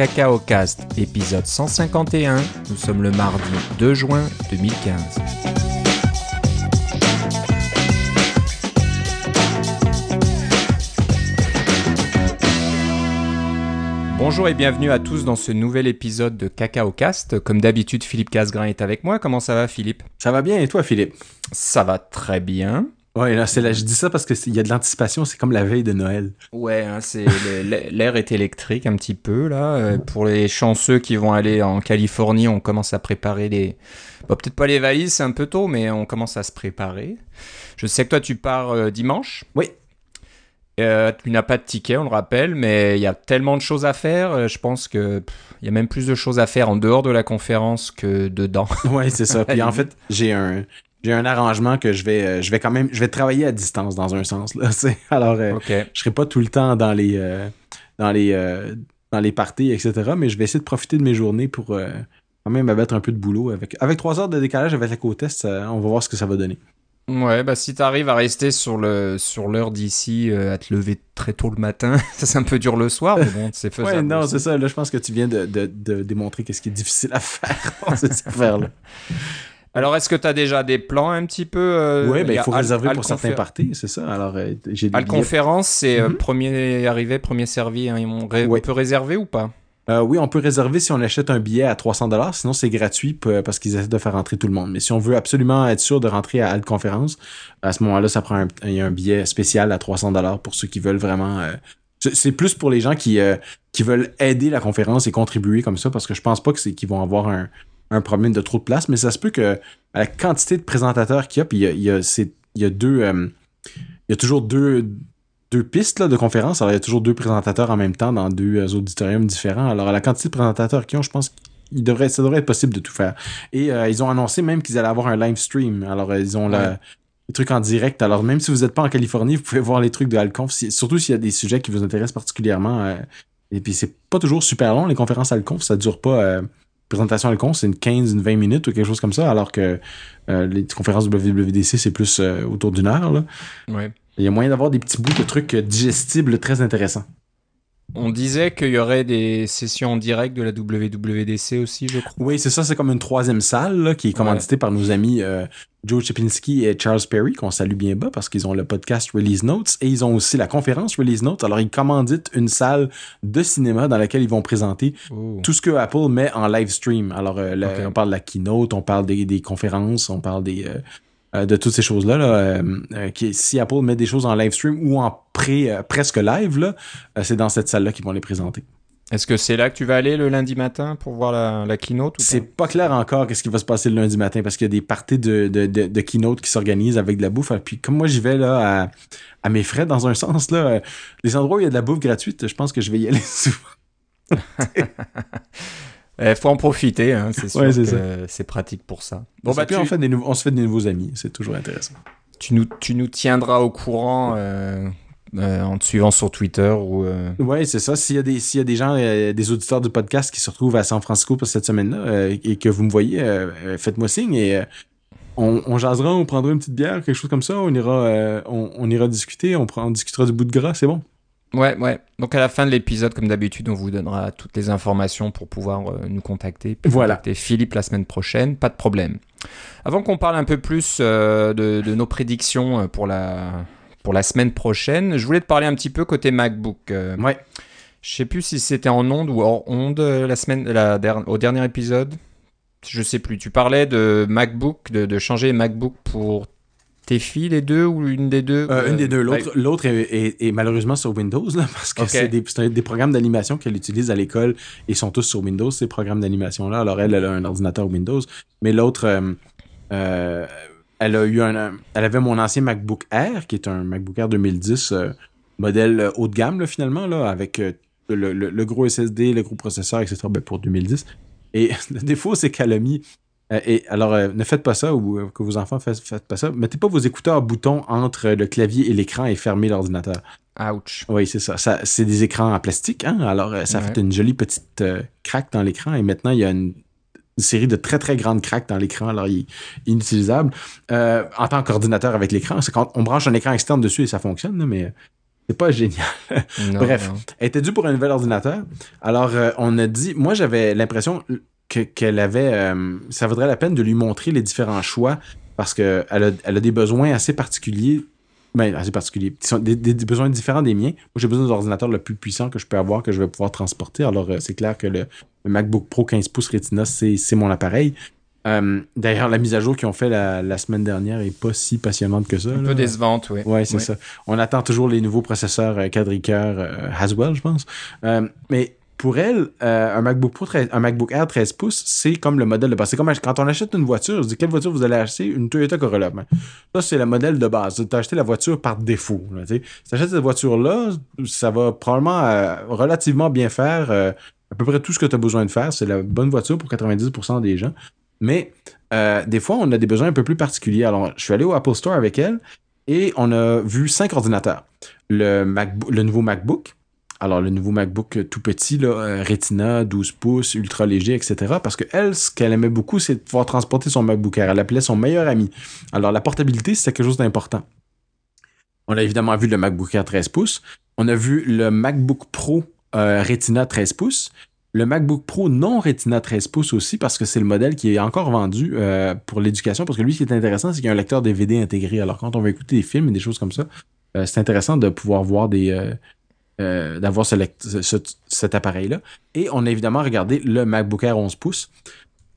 CacaoCast, épisode 151. Nous sommes le mardi 2 juin 2015. Bonjour et bienvenue à tous dans ce nouvel épisode de CacaoCast. Comme d'habitude, Philippe Casgrain est avec moi. Comment ça va, Philippe? Ça va bien et toi, Philippe? Ça va très bien. Ouais, là, je dis ça parce qu'il y a de l'anticipation, c'est comme la veille de Noël. Ouais, hein, c'est l'air est électrique un petit peu là. Euh, pour les chanceux qui vont aller en Californie, on commence à préparer les. Bon, peut-être pas les valises, c'est un peu tôt, mais on commence à se préparer. Je sais que toi, tu pars euh, dimanche. Oui. Euh, tu n'as pas de ticket, on le rappelle, mais il y a tellement de choses à faire. je pense que il y a même plus de choses à faire en dehors de la conférence que dedans. Ouais, c'est ça. Puis en fait, j'ai un j'ai un arrangement que je vais euh, je vais quand même je vais travailler à distance dans un sens là. Alors euh, ok. je serai pas tout le temps dans les euh, dans les dans les parties etc. Mais je vais essayer de profiter de mes journées pour quand même mettre un peu de boulot avec avec trois heures de décalage avec la côte est, ça- on va voir ce que ça va donner. Ouais, bah si t'arrives à rester sur le sur l'heure d'ici, euh, à te lever très tôt le matin, ça c'est un peu dur le soir, mais bon, c'est faisable. Ouais, non, c'est ça. Là, je pense que tu viens de, de, de démontrer qu'est-ce qui est difficile à faire dans cette affaire-là. Alors, est-ce que tu as déjà des plans un petit peu euh, Oui, ben, il faut Al- réserver Al pour certains parties, c'est ça. Alors, euh, j'ai des conférence, c'est euh, Mhm. premier arrivé, premier servi. hein, on, ré- Ouais. on peut réserver ou pas? Euh, oui, on peut réserver si on achète un billet à 300 sinon c'est gratuit parce qu'ils essaient de faire rentrer tout le monde. Mais si on veut absolument être sûr de rentrer à Alt Conférence, à ce moment-là, ça prend un, il y a un billet spécial à 300 pour ceux qui veulent vraiment... euh, c'est c'est plus pour les gens qui, euh, qui veulent aider la conférence et contribuer comme ça, parce que je pense pas que c'est qu'ils vont avoir un, un problème de trop de place, mais ça se peut que à la quantité de présentateurs qu'il y a, puis il y a, il y a, c'est- il y a deux... euh, il y a toujours deux, deux pistes là, de conférences. Alors, il y a toujours deux présentateurs en même temps dans deux euh, auditoriums différents. Alors, à la quantité de présentateurs qu'ils ont, je pense qu'il devrait, ça devrait être possible de tout faire. Et euh, ils ont annoncé même qu'ils allaient avoir un live stream. Alors, ils ont la- les trucs en direct. Alors, même si vous n'êtes pas en Californie, vous pouvez voir les trucs de Alconf, si- surtout s'il y a des sujets qui vous intéressent particulièrement. euh, et puis, c'est pas toujours super long, les conférences Alconf. Ça dure pas... Euh, présentation Alconf, c'est une 15, une 20 minutes ou quelque chose comme ça, alors que euh, les conférences WWDC, c'est plus euh, autour d'une heure. Là. Ouais. Il y a moyen d'avoir des petits bouts de trucs euh, digestibles très intéressants. On disait qu'il y aurait des sessions en direct de la WWDC aussi, je crois. Oui, c'est ça, c'est comme une troisième salle là, qui est commanditée par nos amis euh, Joe Chipinski et Charles Perry, qu'on salue bien bas parce qu'ils ont le podcast Release Notes et ils ont aussi la conférence Release Notes. Alors, ils commanditent une salle de cinéma dans laquelle ils vont présenter Oh. tout ce que Apple met en live stream. Alors, euh, Ok. on parle de la keynote, on parle des, des conférences, on parle des, euh, euh, de toutes ces choses-là. Là, euh, euh, qui, si Apple met des choses en live stream ou en pré, presque live, c'est dans cette salle-là qu'ils vont les présenter. Est-ce que c'est là que tu vas aller le lundi matin pour voir la, la keynote C'est pas? clair encore qu'est-ce qui va se passer le lundi matin parce qu'il y a des parties de, de, de, de keynote qui s'organisent avec de la bouffe. Puis comme moi j'y vais là à, à mes frais dans un sens, là, les endroits où il y a de la bouffe gratuite, je pense que je vais y aller souvent. Il faut en profiter, hein, c'est sûr Ouais, c'est que c'est pratique pour ça. Bon, bah, puis tu, on, fait des nouveaux- on se fait des nouveaux amis, c'est toujours intéressant. tu nous, tu nous tiendras au courant euh, euh, en te suivant sur Twitter ou. euh, Ouais, c'est ça. S'il y a des, s'il y a des gens, euh, des auditeurs du podcast qui se retrouvent à San Francisco pour cette semaine-là euh, et que vous me voyez, faites-moi signe et euh, on, on jasera, on prendra une petite bière, quelque chose comme ça. On ira, euh, on, on ira discuter, on, prend, on discutera du bout de gras, c'est bon. Ouais, ouais. Donc à la fin de l'épisode, comme d'habitude, on vous donnera toutes les informations pour pouvoir euh, nous contacter. Voilà. contacter Philippe la semaine prochaine, pas de problème. Avant qu'on parle un peu plus euh, de, de nos prédictions euh, pour la, pour la semaine prochaine, je voulais te parler un petit peu côté MacBook. Euh, Ouais. Je sais plus si c'était en onde ou hors onde la semaine, la, der- au dernier épisode. Je sais plus. Tu parlais de MacBook, de, de changer MacBook pour tes filles, les deux ou une des deux Euh, une des deux. Ouais. L'autre, l'autre est, est- est malheureusement sur Windows, là, parce que c'est des, c'est des programmes d'animation qu'elle utilise à l'école et sont tous sur Windows, ces programmes d'animation-là. Alors, elle, elle a un ordinateur Windows. Mais l'autre, euh, euh, elle a eu un, Elle avait mon ancien MacBook Air, qui est un MacBook Air 2010, euh, modèle euh, haut de gamme, là, finalement, là, avec euh, le, le- le gros SSD, le gros processeur, etc., ben, pour 2010. Et le défaut, c'est qu'elle a mis euh, et alors, euh, ne faites pas ça ou euh, que vos enfants fassent faites pas ça. Mettez pas vos écouteurs boutons entre le clavier et l'écran et fermez l'ordinateur. Ouch. Oui, c'est ça. ça c'est des écrans en plastique, hein? Alors, ça Ouais. fait une jolie petite craque dans l'écran et maintenant, il y a une, une série de très très grandes craques dans l'écran, alors il est inutilisable. Euh, en tant qu'ordinateur avec l'écran, c'est quand on branche un écran externe dessus et ça fonctionne, mais C'est pas génial. Non, Bref, non. elle était due pour un nouvel ordinateur? Alors, euh, on a dit, moi, j'avais l'impression que- qu'elle avait, euh, ça vaudrait la peine de lui montrer les différents choix parce que elle a, elle a des besoins assez particuliers. Ben, assez particuliers. sont des, des- des besoins différents des miens. Moi, j'ai besoin de l'ordinateur le plus puissant que je peux avoir, que je vais pouvoir transporter. Alors, euh, c'est clair que le, le MacBook Pro 15 pouces Retina, c'est c'est mon appareil. Euh, D'ailleurs, la mise à jour qu'ils ont fait la, la semaine dernière est pas si passionnante que ça. Un là. peu décevante, oui. Ouais, c'est ça. On attend toujours les nouveaux processeurs euh, quadricœur euh, Haswell, je pense. Mais pour elle, euh, un MacBook Pro, 13 un MacBook Air 13 pouces, c'est comme le modèle de base. C'est comme quand on achète une voiture, je dis quelle voiture vous allez acheter? Une Toyota Corolla. Ben, ça, c'est le modèle de base. Tu as acheté la voiture par défaut. si tu achètes cette voiture-là, ça va probablement euh, relativement bien faire euh, à peu près tout ce que tu as besoin de faire. C'est la bonne voiture pour 90% des gens. Mais des fois, on a des besoins un peu plus particuliers. Alors, je suis allé au Apple Store avec elle et on a vu cinq ordinateurs. Le, MacBook- le nouveau MacBook, alors le nouveau MacBook euh, tout petit, euh, Retina, 12 pouces, ultra léger, etc. Parce que elle, ce qu'elle aimait beaucoup, c'est de pouvoir transporter son MacBook Air. Elle l'appelait son meilleur ami. Alors la portabilité, c'était quelque chose d'important. On a évidemment vu le MacBook Air 13 pouces. On a vu le MacBook Pro euh, Retina 13 pouces. Le MacBook Pro non Retina 13 pouces aussi, parce que c'est le modèle qui est encore vendu pour l'éducation. Parce que lui, ce qui est intéressant, c'est qu'il y a un lecteur DVD intégré. Alors, quand on veut écouter des films et des choses comme ça, c'est intéressant de pouvoir voir des. Euh, d'avoir cet appareil-là. Et on a évidemment regardé le MacBook Air 11 pouces.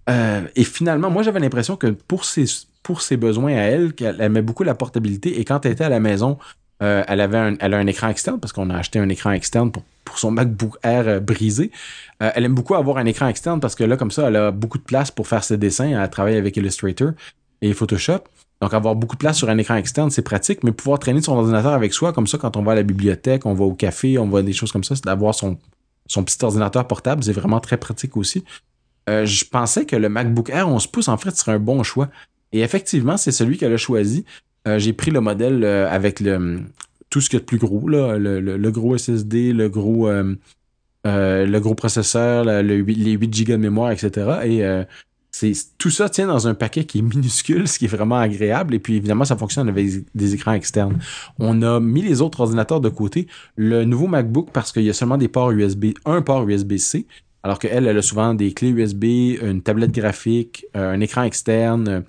Euh, et finalement, moi, j'avais l'impression que pour ses, pour ses besoins à elle, qu'elle aimait beaucoup la portabilité. Et quand elle était à la maison, euh, elle avait un, elle a un écran externe parce qu'on a acheté un écran externe pour, pour son MacBook Air brisé. Elle aime beaucoup avoir un écran externe parce que là, comme ça, elle a beaucoup de place pour faire ses dessins. Elle travaille avec Illustrator et Photoshop. Donc, avoir beaucoup de place sur un écran externe, c'est pratique, mais pouvoir traîner son ordinateur avec soi, comme ça, quand on va à la bibliothèque, on va au café, on va des choses comme ça, c'est d'avoir son, son petit ordinateur portable, c'est vraiment très pratique aussi. Euh, je pensais que le MacBook Air 11 pouces, en fait, serait un bon choix. Et effectivement, c'est celui qu'elle a choisi. Euh, J'ai pris le modèle euh, avec le tout ce qu'il y a de plus gros, là, le, le- gros SSD, le gros, le gros processeur, les 8 Go de mémoire, etc. Et tout ça tient dans un paquet qui est minuscule, ce qui est vraiment agréable. Et puis évidemment, ça fonctionne avec des- écrans externes. On a mis les autres ordinateurs de côté. Le nouveau MacBook, parce qu'il y a seulement des ports USB, un port USB-C, alors qu'elle, elle a souvent des clés USB, une tablette graphique, euh, un écran externe,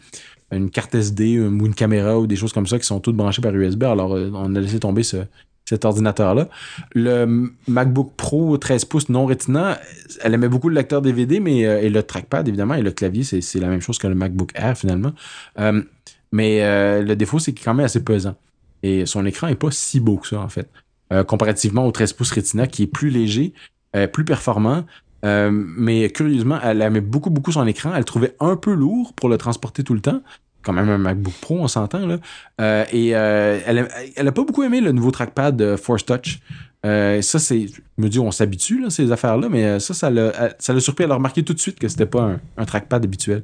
une carte SD ou une caméra ou des choses comme ça qui sont toutes branchées par USB. Alors, euh, on a laissé tomber ce, cet ordinateur-là. Le MacBook Pro 13 pouces non Retina, elle aimait beaucoup le lecteur DVD, mais euh, et le trackpad, évidemment, et le clavier, c'est la même chose que le MacBook Air, finalement. Euh, mais euh, le défaut, c'est qu'il est quand même assez pesant. Et son écran est pas si beau que ça, en fait. Euh, comparativement au 13 pouces Retina, qui est plus léger, plus performant. Mais curieusement, elle aimait beaucoup, beaucoup son écran. Elle le trouvait un peu lourd pour le transporter tout le temps. Quand même un MacBook Pro, on s'entend, là. Euh, et euh, elle, a, pas beaucoup aimé le nouveau trackpad de Force Touch. Euh, ça, c'est. Je me dis, on s'habitue, là, ces affaires-là, mais euh, ça, ça l'a ça l'a surpris. Elle a remarqué tout de suite que c'était pas un, un trackpad habituel.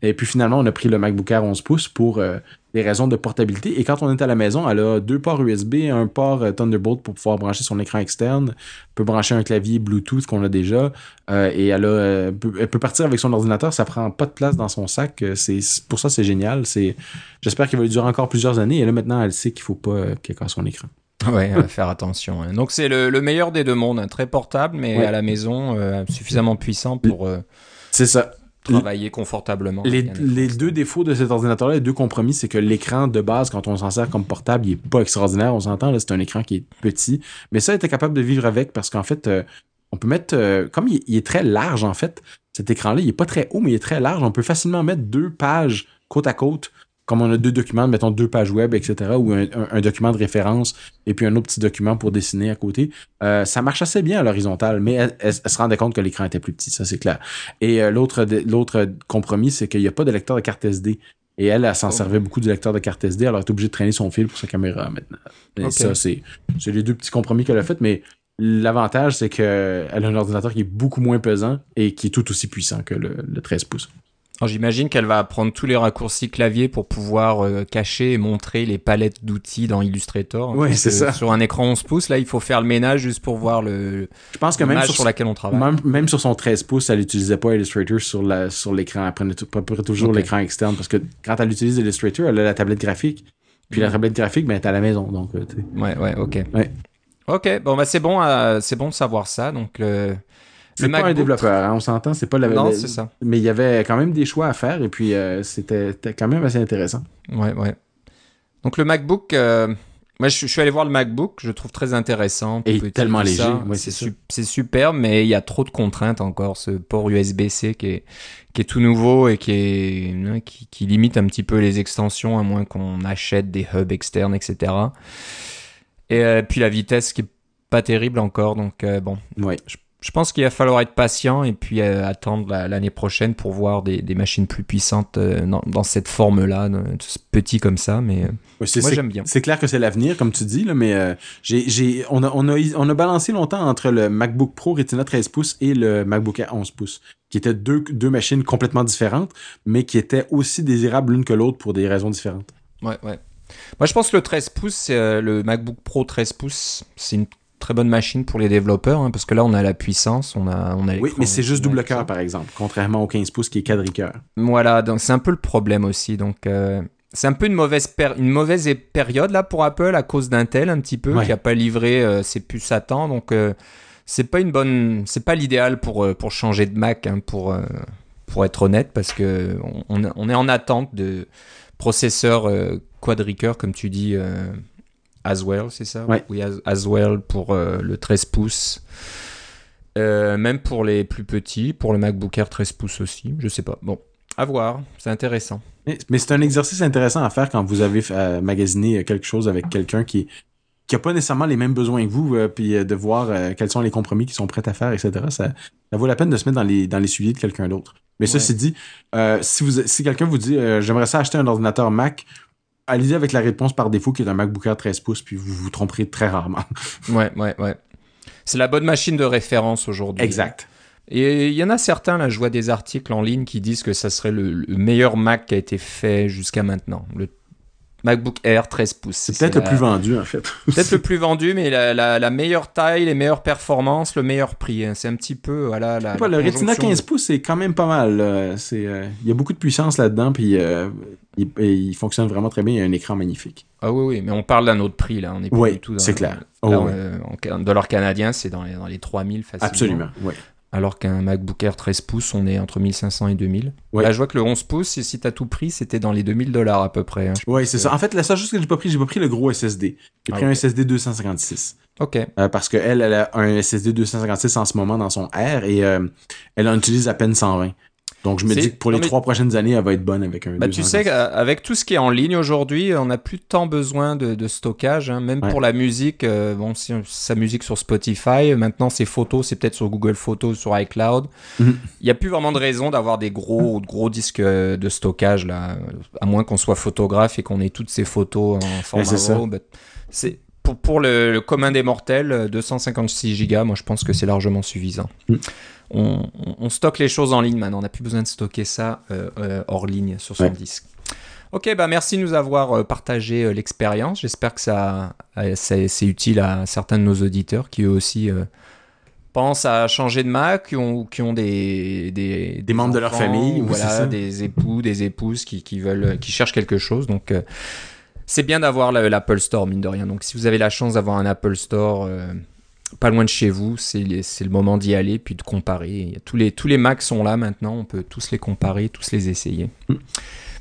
Et puis finalement, on a pris le MacBook Air 11 pouces pour euh, des raisons de portabilité. Et quand on est à la maison, elle a deux ports USB, un port euh, Thunderbolt pour pouvoir brancher son écran externe, elle peut brancher un clavier Bluetooth qu'on a déjà, euh, et elle, a, euh, peut, elle peut partir avec son ordinateur, ça prend pas de place dans son sac. C'est pour ça c'est génial. C'est j'espère qu'il va lui durer encore plusieurs années. Et là maintenant, elle sait qu'il faut pas qu'elle casse son écran. Ouais, faire attention. hein. Donc c'est le, le meilleur des deux mondes, hein. très portable, mais Ouais. à la maison euh, suffisamment puissant pour euh, C'est ça. Travailler confortablement. Les, les deux défauts de cet ordinateur-là, les deux compromis, c'est que l'écran de base, quand on s'en sert comme portable, il est pas extraordinaire. On s'entend, là, c'est un écran qui est petit. Mais ça, il était capable de vivre avec parce qu'en fait, euh, on peut mettre, euh, comme il, il est très large, en fait, cet écran-là, il est pas très haut, mais il est très large. On peut facilement mettre deux pages côte à côte, comme on a deux documents, mettons deux pages web, etc., ou un, un- un document de référence, et puis un autre petit document pour dessiner à côté. Euh, ça marche assez bien à l'horizontale, mais elle, elle- elle se rendait compte que l'écran était plus petit, ça c'est clair. Et euh, l'autre l'autre compromis, c'est qu'il n'y a pas de lecteur de carte SD. Et elle, elle s'en Oh. servait beaucoup du lecteur de carte SD, alors elle est obligée de traîner son fil pour sa caméra maintenant. Et ça, c'est c'est les deux petits compromis qu'elle a fait, mais l'avantage, c'est qu'elle a un ordinateur qui est beaucoup moins pesant et qui est tout aussi puissant que le, le 13 pouces. Alors, J'imagine qu'elle va apprendre tous les raccourcis clavier pour pouvoir euh, cacher et montrer les palettes d'outils dans Illustrator. hein, parce c'est ça. Sur un écran 11 pouces, là, il faut faire le ménage juste pour voir le Je pense que même sur, sur laquelle on travaille. même, même sur son 13 pouces, elle n'utilisait pas Illustrator sur la sur l'écran. Elle prenait toujours l'écran externe parce que quand elle utilise Illustrator, elle a la tablette graphique. Puis la tablette graphique, ben, elle est à la maison. Donc, euh. Ouais, ouais, ok. Ouais. Ok, bon bah c'est bon, euh, c'est bon de savoir ça. Donc le, C'est pas un MacBook- développeur, hein, on s'entend, c'est pas la Non, c'est ça. Mais il y avait quand même des choix à faire et puis euh, c'était quand même assez intéressant. Ouais, ouais. Donc le MacBook, euh, moi je, je suis allé voir le MacBook, je le trouve très intéressant. Et tellement léger, ouais, c'est su- super, mais il y a trop de contraintes encore. Ce port USB-C qui est qui est tout nouveau et qui est hein, qui, qui limite un petit peu les extensions à moins qu'on achète des hubs externes, etc. Et euh, puis la vitesse qui est pas terrible encore, donc euh, bon, Ouais. je pense qu'il va falloir être patient et puis euh, attendre la- l'année prochaine pour voir des, des machines plus puissantes euh, dans, dans cette forme-là, petit comme ça. Mais euh, moi j'aime bien. C'est clair que c'est l'avenir, comme tu dis, là, mais j'ai, on, a, on, a, on a balancé longtemps entre le MacBook Pro Retina 13 pouces et le MacBook Air 11 pouces, qui étaient deux, deux machines complètement différentes, mais qui étaient aussi désirables l'une que l'autre pour des raisons différentes. Ouais, ouais. Moi je pense que le 13 pouces, le MacBook Pro 13 pouces, c'est une très bonne machine pour les développeurs hein, parce que là on a la puissance, on a, on a Oui, mais c'est juste double cœur, par exemple, contrairement au 15 pouces qui est quadricœur. Voilà, donc c'est un peu le problème aussi. Donc euh, c'est un peu une mauvaise, une mauvaise période là pour Apple à cause d'Intel un petit peu Ouais. qui a pas livré euh, ses puces à temps. Donc euh, c'est pas une bonne, c'est pas l'idéal pour euh, pour changer de Mac hein, pour pour être honnête parce que on, on est en attente de processeurs euh, quadricœur comme tu dis. Aswell, c'est ça Ouais. Oui, As- Aswell pour euh, le 13 pouces. Euh, même pour les plus petits, pour le MacBook Air 13 pouces aussi, je sais pas. Bon, à voir, c'est intéressant. Mais, mais c'est un exercice intéressant à faire quand vous avez euh, magasiné quelque chose avec quelqu'un qui qui a pas nécessairement les mêmes besoins que vous, euh, puis de voir euh, quels sont les compromis qu'ils sont prêts à faire, etc. Ça, ça vaut la peine de se mettre dans les dans les souliers de quelqu'un d'autre. Mais Ouais. ceci dit, euh, si vous si quelqu'un vous dit euh, j'aimerais ça acheter un ordinateur Mac, allez-y avec la réponse par défaut qui est un MacBook Air 13 pouces, puis vous vous tromperez très rarement. Ouais, ouais, ouais. C'est la bonne machine de référence aujourd'hui. exact. Et il y en a certains, là, je vois des articles en ligne qui disent que ça serait le, le meilleur Mac qui a été fait jusqu'à maintenant. Le MacBook Air 13 pouces. C'est peut-être la- le plus vendu en fait. Peut-être le plus vendu, mais la, la, la meilleure taille, les meilleures performances, le meilleur prix. hein. C'est un petit peu, voilà, la, Pas, le Retina conjonction 15 pouces, c'est quand même pas mal. là. C'est, euh, il y a beaucoup de puissance là-dedans, puis euh, il, fonctionne vraiment très bien. Il y a un écran magnifique. Ah oui, oui, mais on parle d'un autre prix, là. On est Oui, du tout dans c'est clair. Là, Oh, oui. euh, en dollar canadien, c'est dans les, dans les 3000 facilement. Absolument. Ouais. Alors qu'un MacBook Air 13 pouces, on est entre 1500 et 2000. Ouais. Là, je vois que le 11 pouces, si- t'as tout pris, c'était dans les 2000 dollars à peu près. hein. Oui, c'est ça. En fait, la seule chose que j'ai pas pris, j'ai pas pris le gros SSD. J'ai Ah, pris un SSD 256. Ok. Euh, parce qu'elle, elle a un SSD 256 en ce moment dans son R et euh, elle en utilise à peine 120. Donc, je me dis que pour les non, mais- trois prochaines années, elle va être bonne avec un Bah, tu sais 256. qu'avec tout ce qui est en ligne aujourd'hui, on n'a plus tant besoin de, de stockage. hein. Même Ouais. pour la musique, euh, bon, si on- sa musique sur Spotify, maintenant ses photos, c'est peut-être sur Google Photos, sur iCloud. Il Mhm. n'y a plus vraiment de raison d'avoir des gros, gros disques euh, de stockage là, à moins qu'on soit photographe et qu'on ait toutes ces photos en format. RAW. C'est pour, pour le, le commun des mortels, euh, 256 gigas, moi je pense que c'est largement suffisant. Mhm. On, on- on stocke les choses en ligne maintenant, on n'a plus besoin de stocker ça euh, euh, hors ligne sur son Ouais. disque. Ok, bah merci de nous avoir euh, partagé euh, l'expérience. J'espère que ça, euh, c'est utile à certains de nos auditeurs qui eux aussi euh, pensent à changer de Mac, qui ont, qui ont des, des, Des membres de leur famille, ou voilà, des époux, des épouses qui, qui veulent, qui cherchent quelque chose. Donc euh, c'est bien d'avoir la- l'Apple Store mine de rien. Donc si vous avez la chance d'avoir un Apple Store euh, pas loin de chez vous, c'est le moment d'y aller puis de comparer. Tous les tous les Macs sont là maintenant, on peut tous les comparer, tous les essayer. Mm.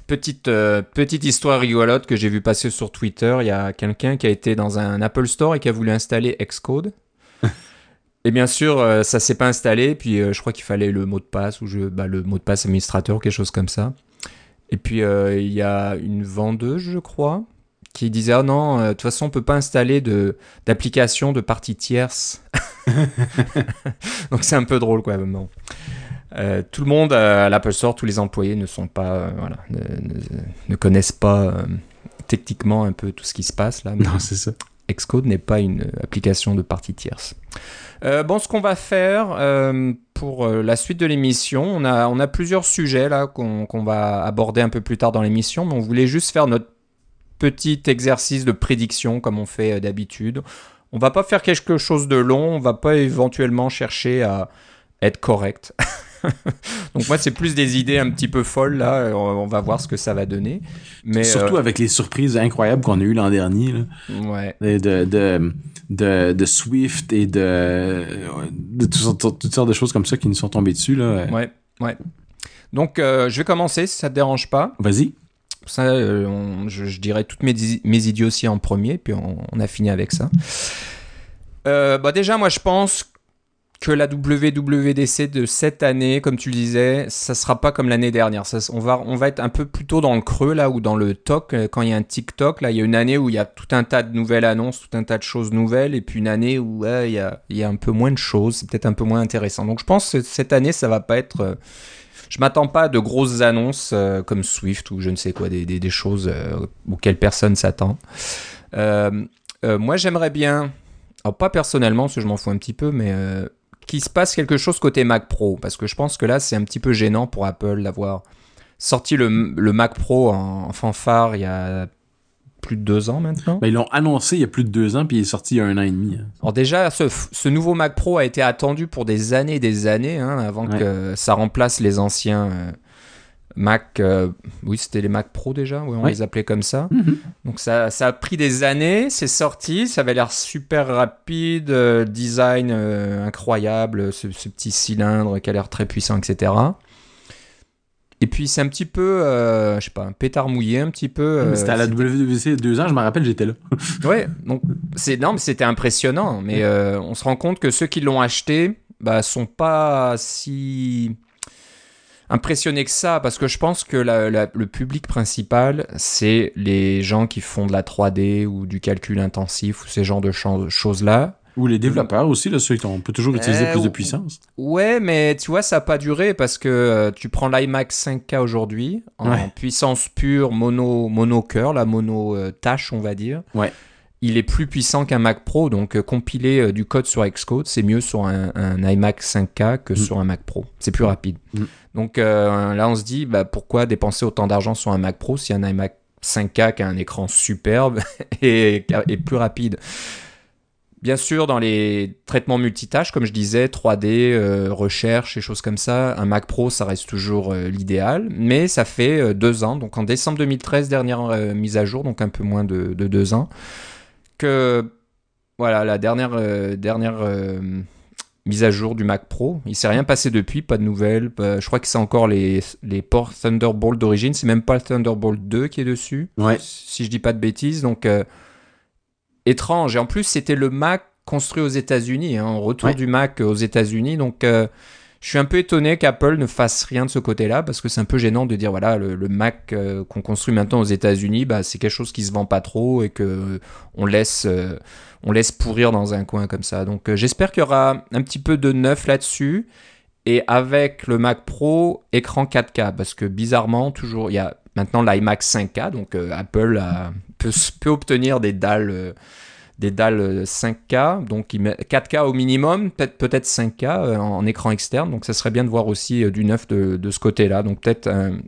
Petite, euh, petite histoire rigolote que j'ai vu passer sur Twitter. Il y a quelqu'un qui a été dans un Apple Store et qui a voulu installer Xcode. et bien sûr, euh, ça s'est pas installé. Puis euh, je crois qu'il fallait le mot de passe ou je, bah, le mot de passe administrateur, quelque chose comme ça. Et puis euh, il y a une vendeuse, je crois, qui disait ah non, euh, de toute façon on peut pas installer de d'application de partie tierce. Donc c'est un peu drôle quoi. Bon. Euh, tout le monde euh, à l'Apple Store, tous les employés ne sont pas, euh, voilà, ne, ne- ne connaissent pas euh, techniquement un peu tout ce qui se passe là. Non, c'est ça. Xcode n'est pas une application de partie tierce. Bon, ce qu'on va faire pour la suite de l'émission, on a, on a plusieurs sujets là qu'on qu'on va aborder un peu plus tard dans l'émission, mais on voulait juste faire notre petit exercice de prédiction comme on fait euh, d'habitude. On va pas faire quelque chose de long, on va pas éventuellement chercher à être correct. Donc moi, c'est plus des idées un petit peu folles là. On va voir ce que ça va donner. Mais surtout euh, avec les surprises incroyables qu'on a eues l'an dernier. Là. Ouais. Et De, de, de, de Swift et de, de toutes, sortes, toutes sortes de choses comme ça qui nous sont tombées dessus. Là. Ouais, ouais. Donc euh, je vais commencer si ça te dérange pas. Vas-y. Ça, euh, je, dirais toutes mes, mes idioties en premier, puis on, a fini avec ça. Euh, bah déjà, moi, je pense que la WWDC de cette année, comme tu le disais, ça sera pas comme l'année dernière. Ça, on, va, on va être un peu plutôt dans le creux, là, ou dans le TOC, euh, quand il y a un TikTok. Là, il y a une année où il y a tout un tas de nouvelles annonces, tout un tas de choses nouvelles, et puis une année où il, y a, il y a un peu moins de choses, c'est peut-être un peu moins intéressant. Donc, je pense que cette année, ça va pas être... je m'attends pas à de grosses annonces euh, comme Swift ou je ne sais quoi, des, des, choses euh, auxquelles personne s'attend. Euh, euh, moi, j'aimerais bien, alors pas personnellement, parce que je m'en fous un petit peu, mais qu'il se passe quelque chose côté Mac Pro, parce que je pense que là, c'est un petit peu gênant pour Apple d'avoir sorti le, le Mac Pro en fanfare il y a plus de deux ans maintenant. Ben, ils l'ont annoncé il y a plus de deux ans, puis il est sorti il y a un an et demi. hein. Alors déjà, ce, ce nouveau Mac Pro a été attendu pour des années et des années, hein, avant Ouais. que ça remplace les anciens euh, Mac. euh, oui, c'était les Mac Pro déjà, oui, on Ouais. les appelait comme ça. Mhm. Donc ça, ça a pris des années, c'est sorti, ça avait l'air super rapide, euh, design euh, incroyable, ce, ce petit cylindre qui a l'air très puissant, etc. Et puis c'est un petit peu, euh, je sais pas, un pétard mouillé un petit peu. Euh, C'était à la y a deux ans, je me rappelle, j'étais là. Ouais, donc c'est non, mais c'était impressionnant. Mais euh, on se rend compte que ceux qui l'ont acheté, bah, sont pas si impressionnés que ça, parce que je pense que la- la- le public principal, c'est les gens qui font de la 3D ou du calcul intensif ou ces genres de choses-là. Ou les développeurs aussi, là, ceux qui on peut toujours utiliser Euh, plus de puissance. Ouais, mais tu vois, ça n'a pas duré parce que euh, tu prends l'iMac 5K aujourd'hui en Ouais. puissance pure mono mono cœur, la mono euh, tâche, on va dire. Ouais. Il est plus puissant qu'un Mac Pro, donc euh, compiler du code sur Xcode, c'est mieux sur un, un iMac 5K que Mm. sur un Mac Pro. C'est plus rapide. Mm. Donc là, on se dit, bah, pourquoi dépenser autant d'argent sur un Mac Pro si un iMac 5K qui a un écran superbe et, et plus rapide? Bien sûr, dans les traitements multitâches, comme je disais, 3D, euh, recherche et choses comme ça, un Mac Pro, ça reste toujours euh, l'idéal. Mais ça fait euh, deux ans, donc en décembre 2013, dernière mise à jour, donc un peu moins de, de deux ans, que voilà, la dernière, dernière mise à jour du Mac Pro. Il s'est rien passé depuis, pas de nouvelles. je crois que c'est encore les, les ports Thunderbolt d'origine, c'est même pas le Thunderbolt 2 qui est dessus Ouais. si je dis pas de bêtises. Donc, étrange. Et en plus, c'était le Mac construit aux États-Unis, hein, retour Ouais. du Mac aux États-Unis. Donc, euh, je suis un peu étonné qu'Apple ne fasse rien de ce côté-là, parce que c'est un peu gênant de dire, voilà, le, le Mac euh, qu'on construit maintenant aux États-Unis, bah, c'est quelque chose qui se vend pas trop et que euh, on laisse, on laisse pourrir dans un coin comme ça. Donc, j'espère qu'il y aura un petit peu de neuf là-dessus. Et avec le Mac Pro, écran 4K, parce que bizarrement, toujours, il y a maintenant l'iMac 5K, donc Apple a- peut, peut obtenir des dalles, euh, des dalles euh, 5K, donc il met 4K au minimum, peut-être peut-être 5K euh, en, en écran externe, donc ça serait bien de voir aussi euh, du neuf de, de ce côté-là, donc peut-être un-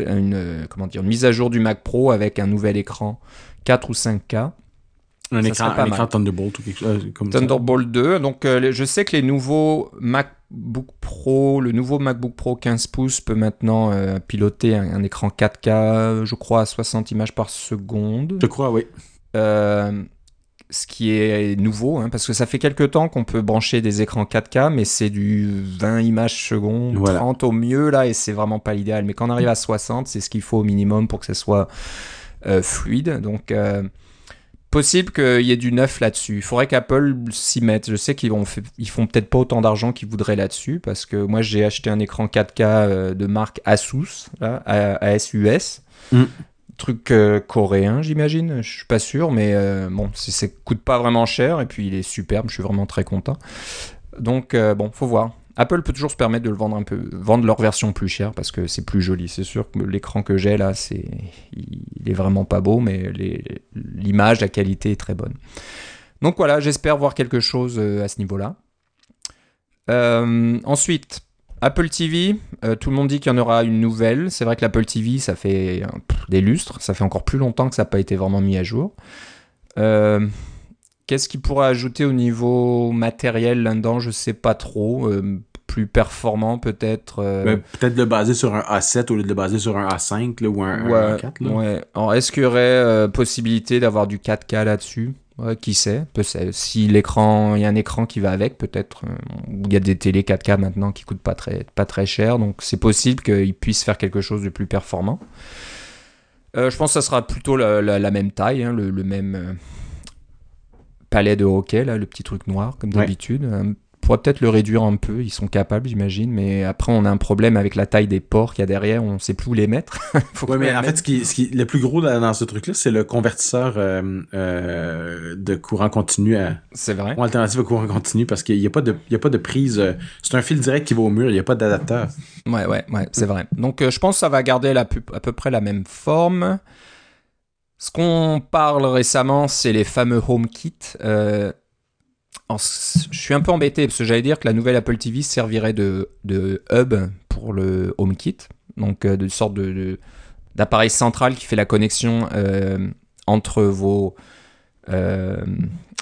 une, euh, comment dire, une mise à jour du Mac Pro avec un nouvel écran 4 ou 5K. Un écran, un écran Thunderbolt ou quelque chose euh, comme ça. Thunderbolt 2. Donc, euh, je sais que les nouveaux MacBook Pro, le nouveau MacBook Pro 15 pouces peut maintenant euh, piloter un, un écran 4K, je crois, à 60 images par seconde. Je crois, oui. Euh, ce qui est nouveau, hein, parce que ça fait quelques temps qu'on peut brancher des écrans 4K, mais c'est du 20 images secondes, Voilà. 30 au mieux, là, et c'est vraiment pas l'idéal. Mais quand on arrive à 60, c'est ce qu'il faut au minimum pour que ça soit euh, fluide. Donc, euh, possible qu'il y ait du neuf là-dessus. Il faudrait qu'Apple s'y mette. Je sais qu'ils ils font peut-être pas autant d'argent qu'ils voudraient là-dessus, parce que moi, j'ai acheté un écran 4K euh, de marque Asus, là, ASUS. Mm. Truc euh, coréen, j'imagine. Je suis pas sûr, mais euh, bon, ça coûte pas vraiment cher et puis il est superbe. Je suis vraiment très content. Donc euh, bon, faut voir. Apple peut toujours se permettre de le vendre un peu, vendre leur version plus chère parce que c'est plus joli. C'est sûr que l'écran que j'ai là, c'est, il est vraiment pas beau, mais l'image, la qualité est très bonne. Donc voilà, j'espère voir quelque chose euh, à ce niveau-là. Euh, ensuite, Apple TV, euh, tout le monde dit qu'il y en aura une nouvelle. C'est vrai que l'Apple TV, ça fait des lustres, ça fait encore plus longtemps que ça n'a pas été vraiment mis à jour. Qu'est-ce qu'il pourrait ajouter au niveau matériel là-dedans? Je sais pas trop. Plus performant peut-être. euh, Ben, Peut-être le baser sur un A7 au lieu de le baser sur un A5 là, ou un, un ouais, A4. Là. ouais. Alors, est-ce qu'il y aurait euh, possibilité d'avoir du 4K là-dessus? Ouais, Qui sait? Si l'écran, il y a un écran qui va avec, peut-être. euh, Il y a des télé 4K maintenant qui coûtent pas très, pas très cher, donc c'est possible qu'ils puissent faire quelque chose de plus performant. Euh, je pense que ça sera plutôt la, la- la même taille, hein, le, le même palais de hockey, là, le petit truc noir, comme d'habitude. On pourrait peut-être le réduire un peu, ils sont capables, j'imagine, mais après, on a un problème avec la taille des ports qu'il y a derrière, on sait plus où les mettre. Faut Ouais, mais en mette. fait, ce qui, ce qui, le plus gros dans, ce truc-là, c'est le convertisseur euh, euh, de courant continu à c'est vrai. ou alternative au courant continu parce qu'il n'y a pas de, il y a pas de prise. euh, c'est un fil direct qui va au mur, il n'y a pas d'adapteur. Ouais, ouais, ouais, c'est vrai. Donc, je pense que ça va garder la, à peu près la même forme. Ce qu'on parle récemment, c'est les fameux HomeKit. Je suis un peu embêté parce que j'allais dire que la nouvelle Apple TV servirait de, hub pour le HomeKit. Donc, euh, de sorte de, d'appareil central qui fait la connexion euh, entre vos, euh,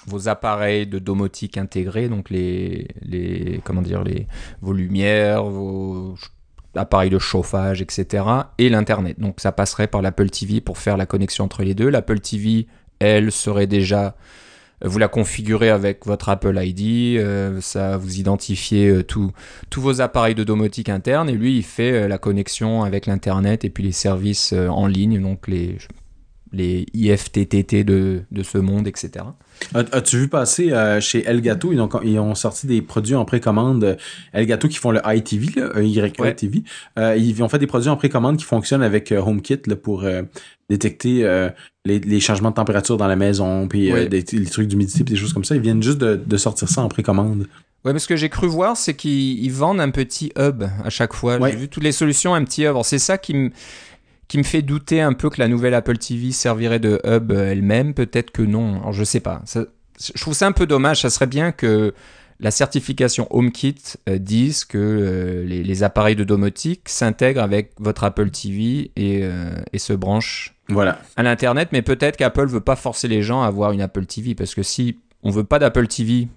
vos appareils de domotique intégrés, donc les, les comment dire, les, vos lumières, vos appareils de chauffage, etc. et l'Internet. Donc ça passerait par l'Apple TV pour faire la connexion entre les deux. L'Apple TV, elle, serait déjà... Vous la configurez avec votre Apple ID, euh, ça vous identifiez euh, tous vos appareils de domotique interne et lui il fait euh, la connexion avec l'internet et puis les services euh, en ligne, donc les, les IFTTT de, de ce monde, etc. As- As-tu vu passer euh, chez Elgato, ils ont, ils ont sorti des produits en précommande. euh, Elgato qui font le iTV, Ouais. TV. Euh, ils ont fait des produits en précommande qui fonctionnent avec HomeKit là, pour euh, détecter les, les changements de température dans la maison, puis Ouais. des, les trucs d'humidité, puis des choses comme ça. Ils viennent juste de, de sortir ça en précommande. Ouais, mais ce que j'ai cru voir, c'est qu'ils ils vendent un petit hub à chaque fois. Ouais. J'ai vu toutes les solutions, un petit hub. Alors, C'est ça qui me qui me fait douter un peu que la nouvelle Apple TV servirait de hub euh, elle-même. Peut-être que non. Alors, je sais pas. Ça- je trouve ça un peu dommage. Ça serait bien que la certification HomeKit euh, dise que euh, les, les appareils de domotique s'intègrent avec votre Apple TV et, euh, et se branchent Voilà. à l'internet, mais peut-être qu'Apple veut pas forcer les gens à avoir une Apple TV parce que si on veut pas d'Apple TV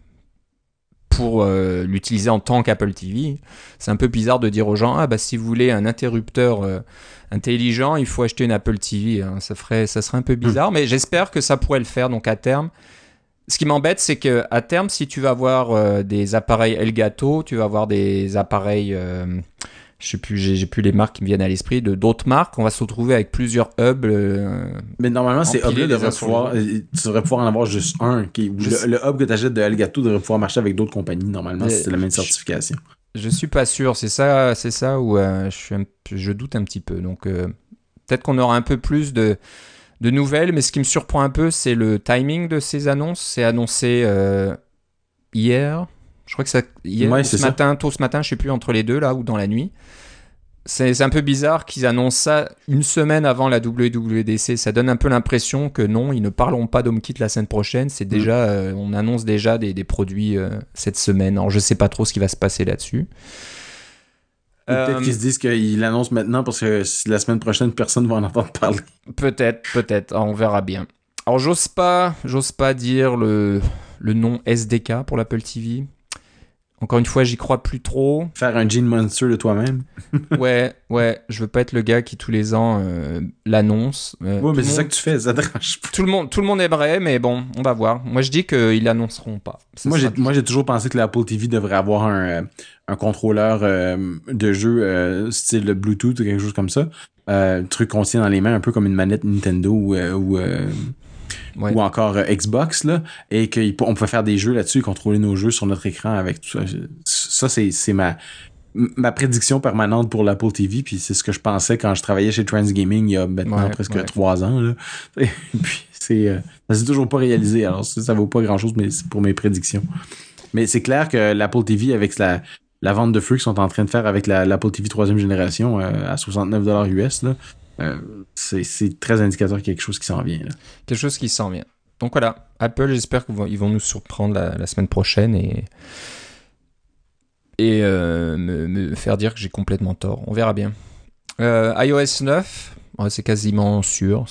pour euh, l'utiliser en tant qu'Apple TV, c'est un peu bizarre de dire aux gens ah bah si vous voulez un interrupteur euh, intelligent, il faut acheter une Apple TV. hein. Ça ferait, ça serait un peu bizarre, mais j'espère que ça pourrait le faire. Donc à terme. Ce qui m'embête, c'est que à terme, si tu vas avoir euh, des appareils Elgato, tu vas avoir des appareils, je sais plus, j'ai plus les marques qui me viennent à l'esprit, de d'autres marques, on va se retrouver avec plusieurs hubs. euh, Mais normalement, ces hubs-là devraient pouvoir, euh, tu devrais pouvoir en avoir juste un. Qui, Je le, hub que tu achètes de Elgato devrait pouvoir marcher avec d'autres compagnies, normalement, si c'est la même je- certification. Je suis pas sûr, c'est ça, c'est ça où euh, je, suis un peu- je doute un petit peu. Donc euh, peut-être qu'on aura un peu plus de, de nouvelles, mais ce qui me surprend un peu, c'est le timing de ces annonces. C'est annoncé hier, je crois que ça hier Ouais, ce ça. matin, tôt ce matin, je sais plus entre les deux là ou dans la nuit. C'est un peu bizarre qu'ils annoncent ça une semaine avant la WWDC. Ça donne un peu l'impression que non, ils ne parleront pas d'HomeKit la semaine prochaine. C'est déjà, euh, on annonce déjà des, des produits euh, cette semaine. Alors je sais pas trop ce qui va se passer là-dessus. Peut-être Euh, qu'ils se disent qu'ils l'annoncent maintenant parce que la semaine prochaine, personne va en entendre parler. Peut-être, peut-être, Ah, on verra bien. Alors j'ose pas, j'ose pas dire le, le nom SDK pour l'Apple TV. Encore une fois, j'y crois plus trop. Faire un Gene Monster de toi-même. Ouais, ouais, je veux pas être le gars qui tous les ans euh, l'annonce. Euh, tout mais c'est ça que tu fais, ça dérange pas. tout le monde, tout le monde aimerait, mais bon, on va voir. Moi, je dis qu'ils l'annonceront pas. Ça Moi, j'ai, sera- moi, j'ai toujours pensé que l'Apple TV devrait avoir un, euh, un contrôleur euh, de jeu style Bluetooth ou quelque chose comme ça. Truc qu'on tient dans les mains, un peu comme une manette Nintendo ou, Ouais. ou encore euh, Xbox, là, et qu'on peut faire des jeux là-dessus et contrôler nos jeux sur notre écran avec tout ça. Ça, c'est, ma, ma prédiction permanente pour l'Apple TV, puis c'est ce que je pensais quand je travaillais chez Transgaming il y a maintenant Ouais, presque trois ans. Là. Et puis, c'est, euh, ça s'est toujours pas réalisé, alors ça, ça vaut pas grand-chose, mais c'est pour mes prédictions. Mais c'est clair que l'Apple TV, avec la, la vente de feu qu'ils sont en train de faire avec la- l'Apple TV troisième génération euh, à 69$ US, là, c'est, c'est très indicateur qu'il y a quelque chose qui s'en vient. Là. Quelque chose qui s'en vient. Donc voilà, Apple, j'espère qu'ils vont, nous surprendre la, la semaine prochaine et, et euh, me, me faire dire que j'ai complètement tort. On verra bien. Euh, iOS 9, ouais, c'est quasiment sûr.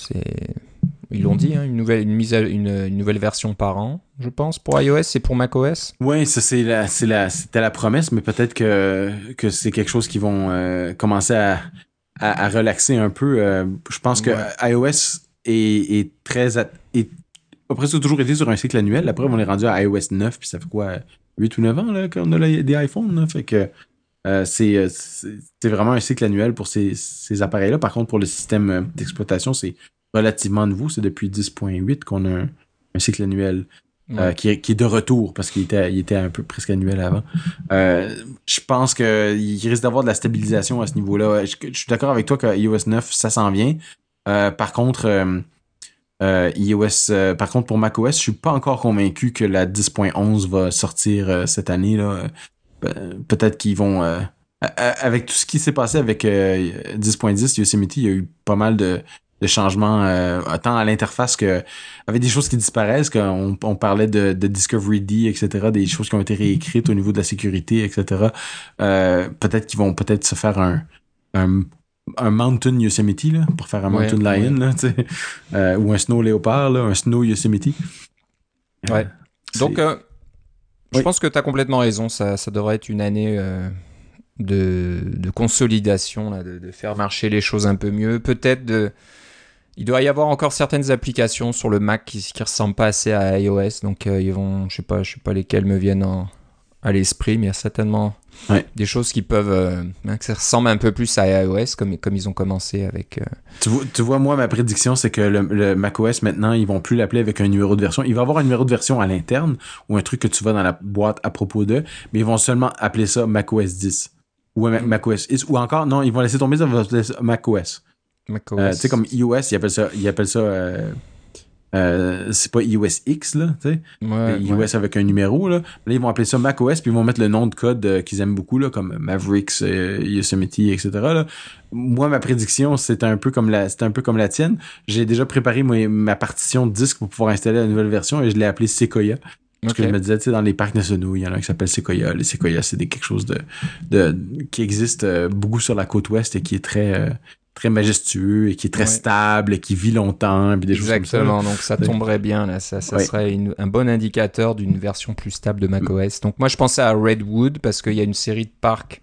Ils l'ont dit, hein, une, nouvelle, une, mise une, une, nouvelle version par an, je pense, pour iOS et pour macOS. Oui, c'est la, la, c'était la promesse, mais peut-être que, que c'est quelque chose qui vont euh, commencer à, à, à, relaxer un peu. Euh, je pense que iOS est, est très... Est, a presque toujours été sur un cycle annuel. Après, on est rendu à iOS 9, puis ça fait quoi 8 ou 9 ans là, qu'on a des iPhones. Là, fait que euh, c'est vraiment un cycle annuel pour ces, ces appareils-là. Par contre, pour le système d'exploitation, c'est relativement nouveau. C'est depuis 10.8 qu'on a un, cycle annuel euh, qui, est, de retour parce qu'il était, un peu presque annuel avant. Euh, je pense qu'il risque d'avoir de la stabilisation à ce niveau-là. Je, suis d'accord avec toi que iOS 9, ça s'en vient. Euh, par contre, iOS, par contre, pour macOS, je suis pas encore convaincu que la 10.11 va sortir cette année. là. Peut-être qu'ils vont avec tout ce qui s'est passé avec 10.10 Yosemite, il y a eu pas mal de, de changements euh, tant à l'interface que avec des choses qui disparaissent qu'on on parlait de, de, Discovery D etc des choses qui ont été réécrites au niveau de la sécurité etc euh, peut-être qu'ils vont peut-être se faire un, un, un Mountain Yosemite là, pour faire un Mountain Lion là, euh, ou un Snow Léopard là, un Snow Yosemite. Ouais. Donc je pense que tu as complètement raison. Ça, ça devrait être une année de, de consolidation là, de, de faire marcher les choses un peu mieux. Peut-être de il doit y avoir encore certaines applications sur le Mac qui, qui ressemblent pas assez à iOS, donc euh, ils vont, je sais pas, je sais pas lesquelles me viennent en, à l'esprit, mais il y a certainement ouais. des choses qui peuvent, euh, qui ressemblent un peu plus à iOS, comme comme ils ont commencé avec. Euh... Tu, vois, tu, vois, moi ma prédiction c'est que le, le macOS maintenant ils vont plus l'appeler avec un numéro de version, il va avoir un numéro de version à l'interne ou un truc que tu vas dans la boîte à propos de, mais ils vont seulement appeler ça macOS 10 ou macOS 10 ou encore non ils vont laisser tomber ça macOS. Euh, tu sais, comme iOS, ils appellent ça, ils appellent ça euh, euh, c'est pas iOS X, là, tu sais. Ouais, iOS ouais. avec un numéro, là. Là, ils vont appeler ça macOS, puis ils vont mettre le nom de code euh, qu'ils aiment beaucoup, là, comme Mavericks, euh, Yosemite, etc., là. Moi, ma prédiction, c'est un peu comme la, c'est un peu comme la tienne. J'ai déjà préparé moi, ma partition de disque pour pouvoir installer la nouvelle version et je l'ai appelée Sequoia. Parce okay. que je me disais, tu sais, dans les parcs nationaux, il y en a un qui s'appelle Sequoia. Les Sequoia, c'est quelque chose de, de, qui existe beaucoup sur la côte ouest et qui est très, très majestueux et qui est très ouais. stable et qui vit longtemps. Des Exactement, choses donc ça tomberait bien là, ça, ça ouais. serait une, un bon indicateur d'une version plus stable de macOS. Donc moi je pensais à Redwood parce qu'il y a une série de parcs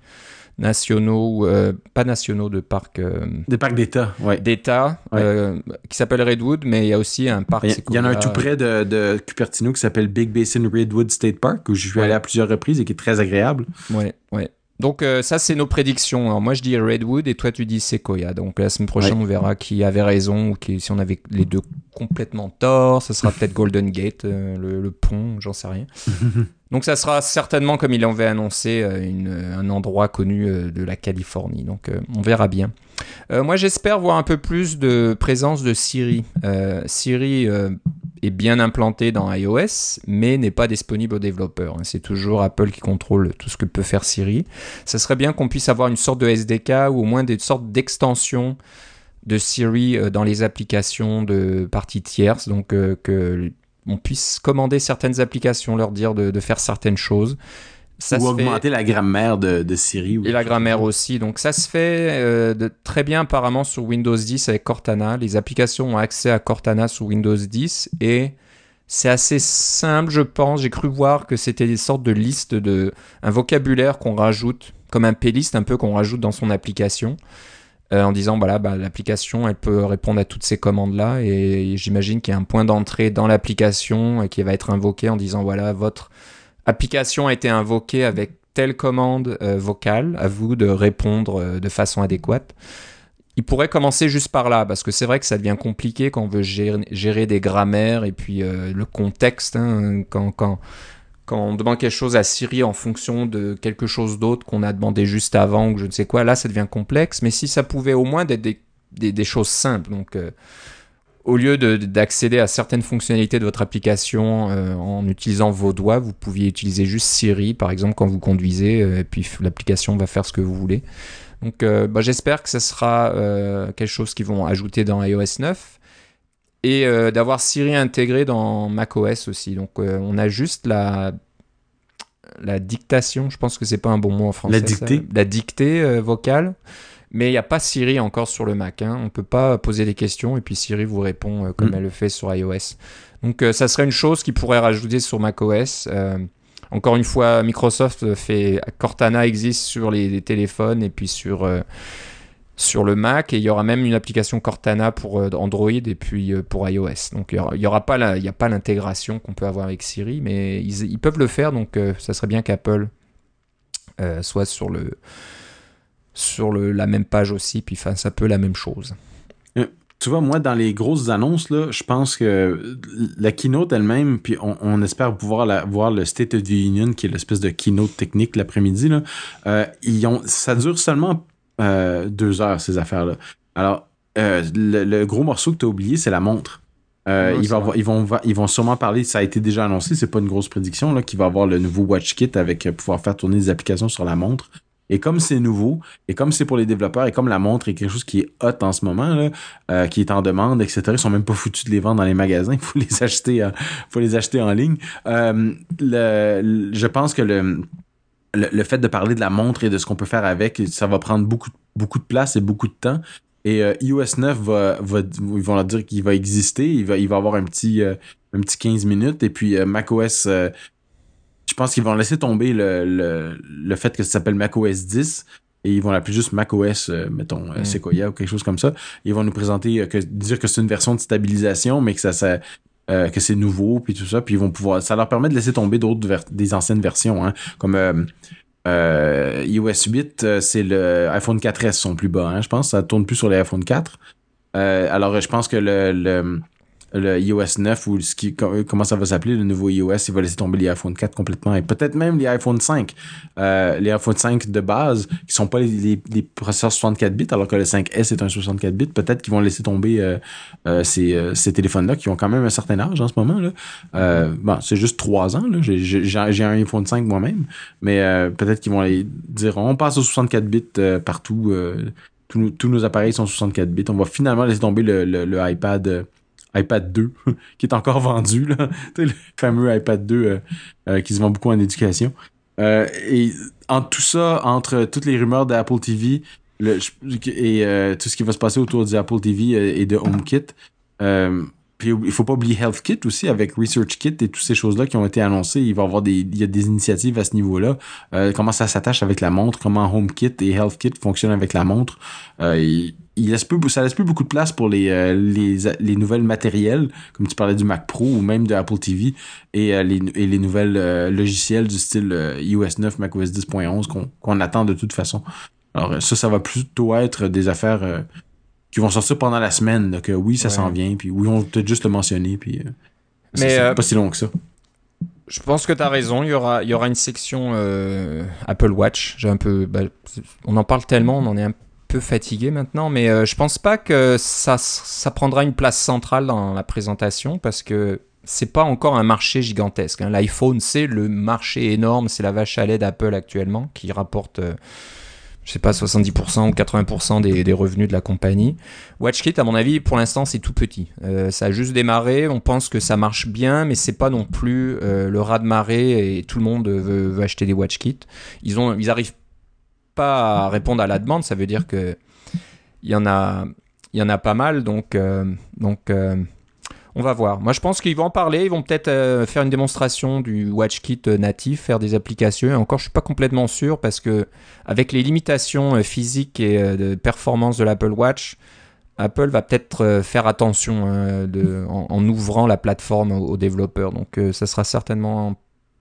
nationaux, euh, pas nationaux, de parcs... Euh, des parcs d'État, ouais. D'État, ouais. euh, qui s'appelle Redwood, mais il y a aussi un parc... Il y, en a un tout près de, de Cupertino qui s'appelle Big Basin Redwood State Park, où je suis allé à plusieurs reprises et qui est très agréable. Ouais, ouais. Donc euh, ça, c'est nos prédictions. Alors, moi, je dis Redwood et toi, tu dis Sequoia. Donc la semaine prochaine, ouais. on verra qui avait raison ou qui, si on avait les deux complètement tort. Ça sera peut-être Golden Gate, euh, le, le, pont, j'en sais rien. Donc ça sera certainement, comme il avait annoncé, euh, une, un endroit connu de la Californie. Donc on verra bien. moi, j'espère voir un peu plus de présence de Siri. Siri est bien implanté dans iOS, mais n'est pas disponible aux développeurs. C'est toujours Apple qui contrôle tout ce que peut faire Siri. Ça serait bien qu'on puisse avoir une sorte de SDK ou au moins des sortes d'extensions de Siri dans les applications de parties tierces, donc euh, que on puisse commander certaines applications, leur dire de faire certaines choses. Ça ou augmenter fait... la grammaire de, de Siri. Et la grammaire aussi. Donc ça se fait euh, de, très bien apparemment sur Windows 10 avec Cortana. Les applications ont accès à Cortana sous Windows 10 et c'est assez simple, je pense. J'ai cru voir que c'était des sortes de listes de un vocabulaire qu'on rajoute comme un playlist un peu qu'on rajoute dans son application. Euh, en disant voilà bah, l'application elle peut répondre à toutes ces commandes là et, et j'imagine qu'il y a un point d'entrée dans l'application qui va être invoqué en disant voilà votre application a été invoquée avec telle commande euh, vocale, à vous de répondre euh, de façon adéquate. Il pourrait commencer juste par là, parce que c'est vrai que ça devient compliqué quand on veut gérer, des grammaires et puis euh, le contexte. Hein, quand, on demande quelque chose à Siri en fonction de quelque chose d'autre qu'on a demandé juste avant ou je ne sais quoi, là ça devient complexe. Mais si ça pouvait au moins être des, des, choses simples, donc au lieu d'accéder à certaines fonctionnalités de votre application euh, en utilisant vos doigts, vous pouviez utiliser juste Siri, par exemple, quand vous conduisez, euh, et puis l'application va faire ce que vous voulez. Donc, euh, bah, j'espère que ce sera quelque chose qu'ils vont ajouter dans iOS 9 et d'avoir Siri intégré dans macOS aussi. Donc, on a juste la la dictation. Je pense que c'est pas un bon mot en français. La dictée. ça. La dictée vocale. Mais il n'y a pas Siri encore sur le Mac. Hein. On peut pas poser des questions et puis Siri vous répond euh, comme Mm. elle le fait sur iOS. Donc euh, ça serait une chose qu'ils pourraient rajouter sur macOS. Euh, encore une fois, Microsoft fait Cortana existe sur les, les téléphones et puis sur sur le Mac et il y aura même une application Cortana pour Android et puis pour iOS. Donc il y aura, pas la- il y a pas l'intégration qu'on peut avoir avec Siri, mais ils, ils peuvent le faire. Donc ça serait bien qu'Apple soit sur le sur le, la même page aussi puis fasse un peu la même chose. Tu vois, moi, dans les grosses annonces, là, je pense que la keynote elle-même, puis on, on espère pouvoir la, voir le State of the Union, qui est l'espèce de keynote technique l'après-midi, là, euh, ils ont, ça dure seulement euh, deux heures, ces affaires-là. Alors, euh, le, le gros morceau que tu as oublié, c'est la montre. Euh, Ouais, ils, vont, ils, vont, ils vont sûrement parler, ça a été déjà annoncé, c'est pas une grosse prédiction, là, qu'il va avoir le nouveau Watch Kit avec euh, pouvoir faire tourner des applications sur la montre. Et comme c'est nouveau, et comme c'est pour les développeurs, et comme la montre est quelque chose qui est hot en ce moment, euh, qui est en demande, etc., ils sont même pas foutus de les vendre dans les magasins, il faut les acheter, euh, faut les acheter en ligne. Euh, je pense que le, le, fait de parler de la montre et de ce qu'on peut faire avec, ça va prendre beaucoup, beaucoup de place et beaucoup de temps. Et iOS 9 va, ils vont leur dire qu'il va exister, il va, il va avoir un petit, un petit 15 minutes, et puis macOS, je pense qu'ils vont laisser tomber le, le, le fait que ça s'appelle macOS 10 et ils vont l'appeler juste macOS, euh, mettons, euh, Mm. Sequoia ou quelque chose comme ça. Ils vont nous présenter, euh, que, dire que c'est une version de stabilisation, mais que ça, ça que c'est nouveau, puis tout ça, puis ils vont pouvoir, ça leur permet de laisser tomber d'autres des anciennes versions, hein, comme iOS 8, euh, c'est le iPhone 4S son plus bas, hein, je pense, ça tourne plus sur les iPhone 4. Euh, alors, je pense que le, le, le iOS 9 ou ce qui, com- comment ça va s'appeler, le nouveau iOS, il va laisser tomber les iPhone 4 complètement et peut-être même les iPhone 5. Euh, les iPhone 5 de base, qui sont pas les, processeurs 64 bits, alors que le 5S est un 64 bits, peut-être qu'ils vont laisser tomber euh, euh, ces, ces téléphones-là qui ont quand même un certain âge en ce moment. Là. Bon, c'est juste 3 ans. J'ai- un iPhone 5 moi-même, mais peut-être qu'ils vont aller dire on passe aux 64 bits partout. tous, tous nos appareils sont 64 bits. On va finalement laisser tomber le iPad. iPad 2, qui est encore vendu, là. Le fameux iPad 2 euh, euh, qui se vend beaucoup en éducation. Euh, et entre tout ça, entre toutes les rumeurs d'Apple TV et tout ce qui va se passer autour du Apple TV et de HomeKit, puis il faut pas oublier HealthKit aussi avec ResearchKit et toutes ces choses-là qui ont été annoncées. Il va y avoir des, a des initiatives à ce niveau-là. Comment ça s'attache avec la montre, comment HomeKit et HealthKit fonctionnent avec la montre? Il laisse peu, ça laisse plus beaucoup de place pour les, euh, les, les nouvelles matériels, comme tu parlais du Mac Pro ou même de Apple TV, et, euh, les, et les nouvelles euh, logiciels du style iOS 9, macOS 10.11 qu'on qu'on attend de toute façon. Alors ça, ça va plutôt être des affaires qui vont sortir pendant la semaine. que oui, ça Ouais. s'en vient, puis oui, on peut peut-être juste le mentionner, puis c'est pas si long que ça. Je pense que tu as raison, il y aura, il y aura une section euh, Apple Watch. J'ai un peu, bah, on en parle tellement, on en est un peu fatigué maintenant, mais euh, je pense pas que ça, ça prendra une place centrale dans la présentation parce que c'est pas encore un marché gigantesque. hein. L'iPhone, c'est le marché énorme, c'est la vache à lait d'Apple actuellement qui rapporte, euh, je sais pas, 70% ou 80% des, des revenus de la compagnie. WatchKit, à mon avis, pour l'instant, c'est tout petit. Euh, ça a juste démarré. On pense que ça marche bien, mais c'est pas non plus le raz de marée et tout le monde veut, veut acheter des WatchKit. Ils ont, ils arrivent pas répondre à la demande. Ça veut dire que il y en a, il y en a pas mal. Donc, euh, donc, euh, on va voir. Moi, je pense qu'ils vont en parler. Ils vont peut-être euh, faire une démonstration du WatchKit natif, faire des applications. Encore, je suis pas complètement sûr parce que avec les limitations physiques et de performance de l'Apple Watch, Apple va peut-être faire attention en, ouvrant la plateforme aux, aux développeurs. Donc, ça sera certainement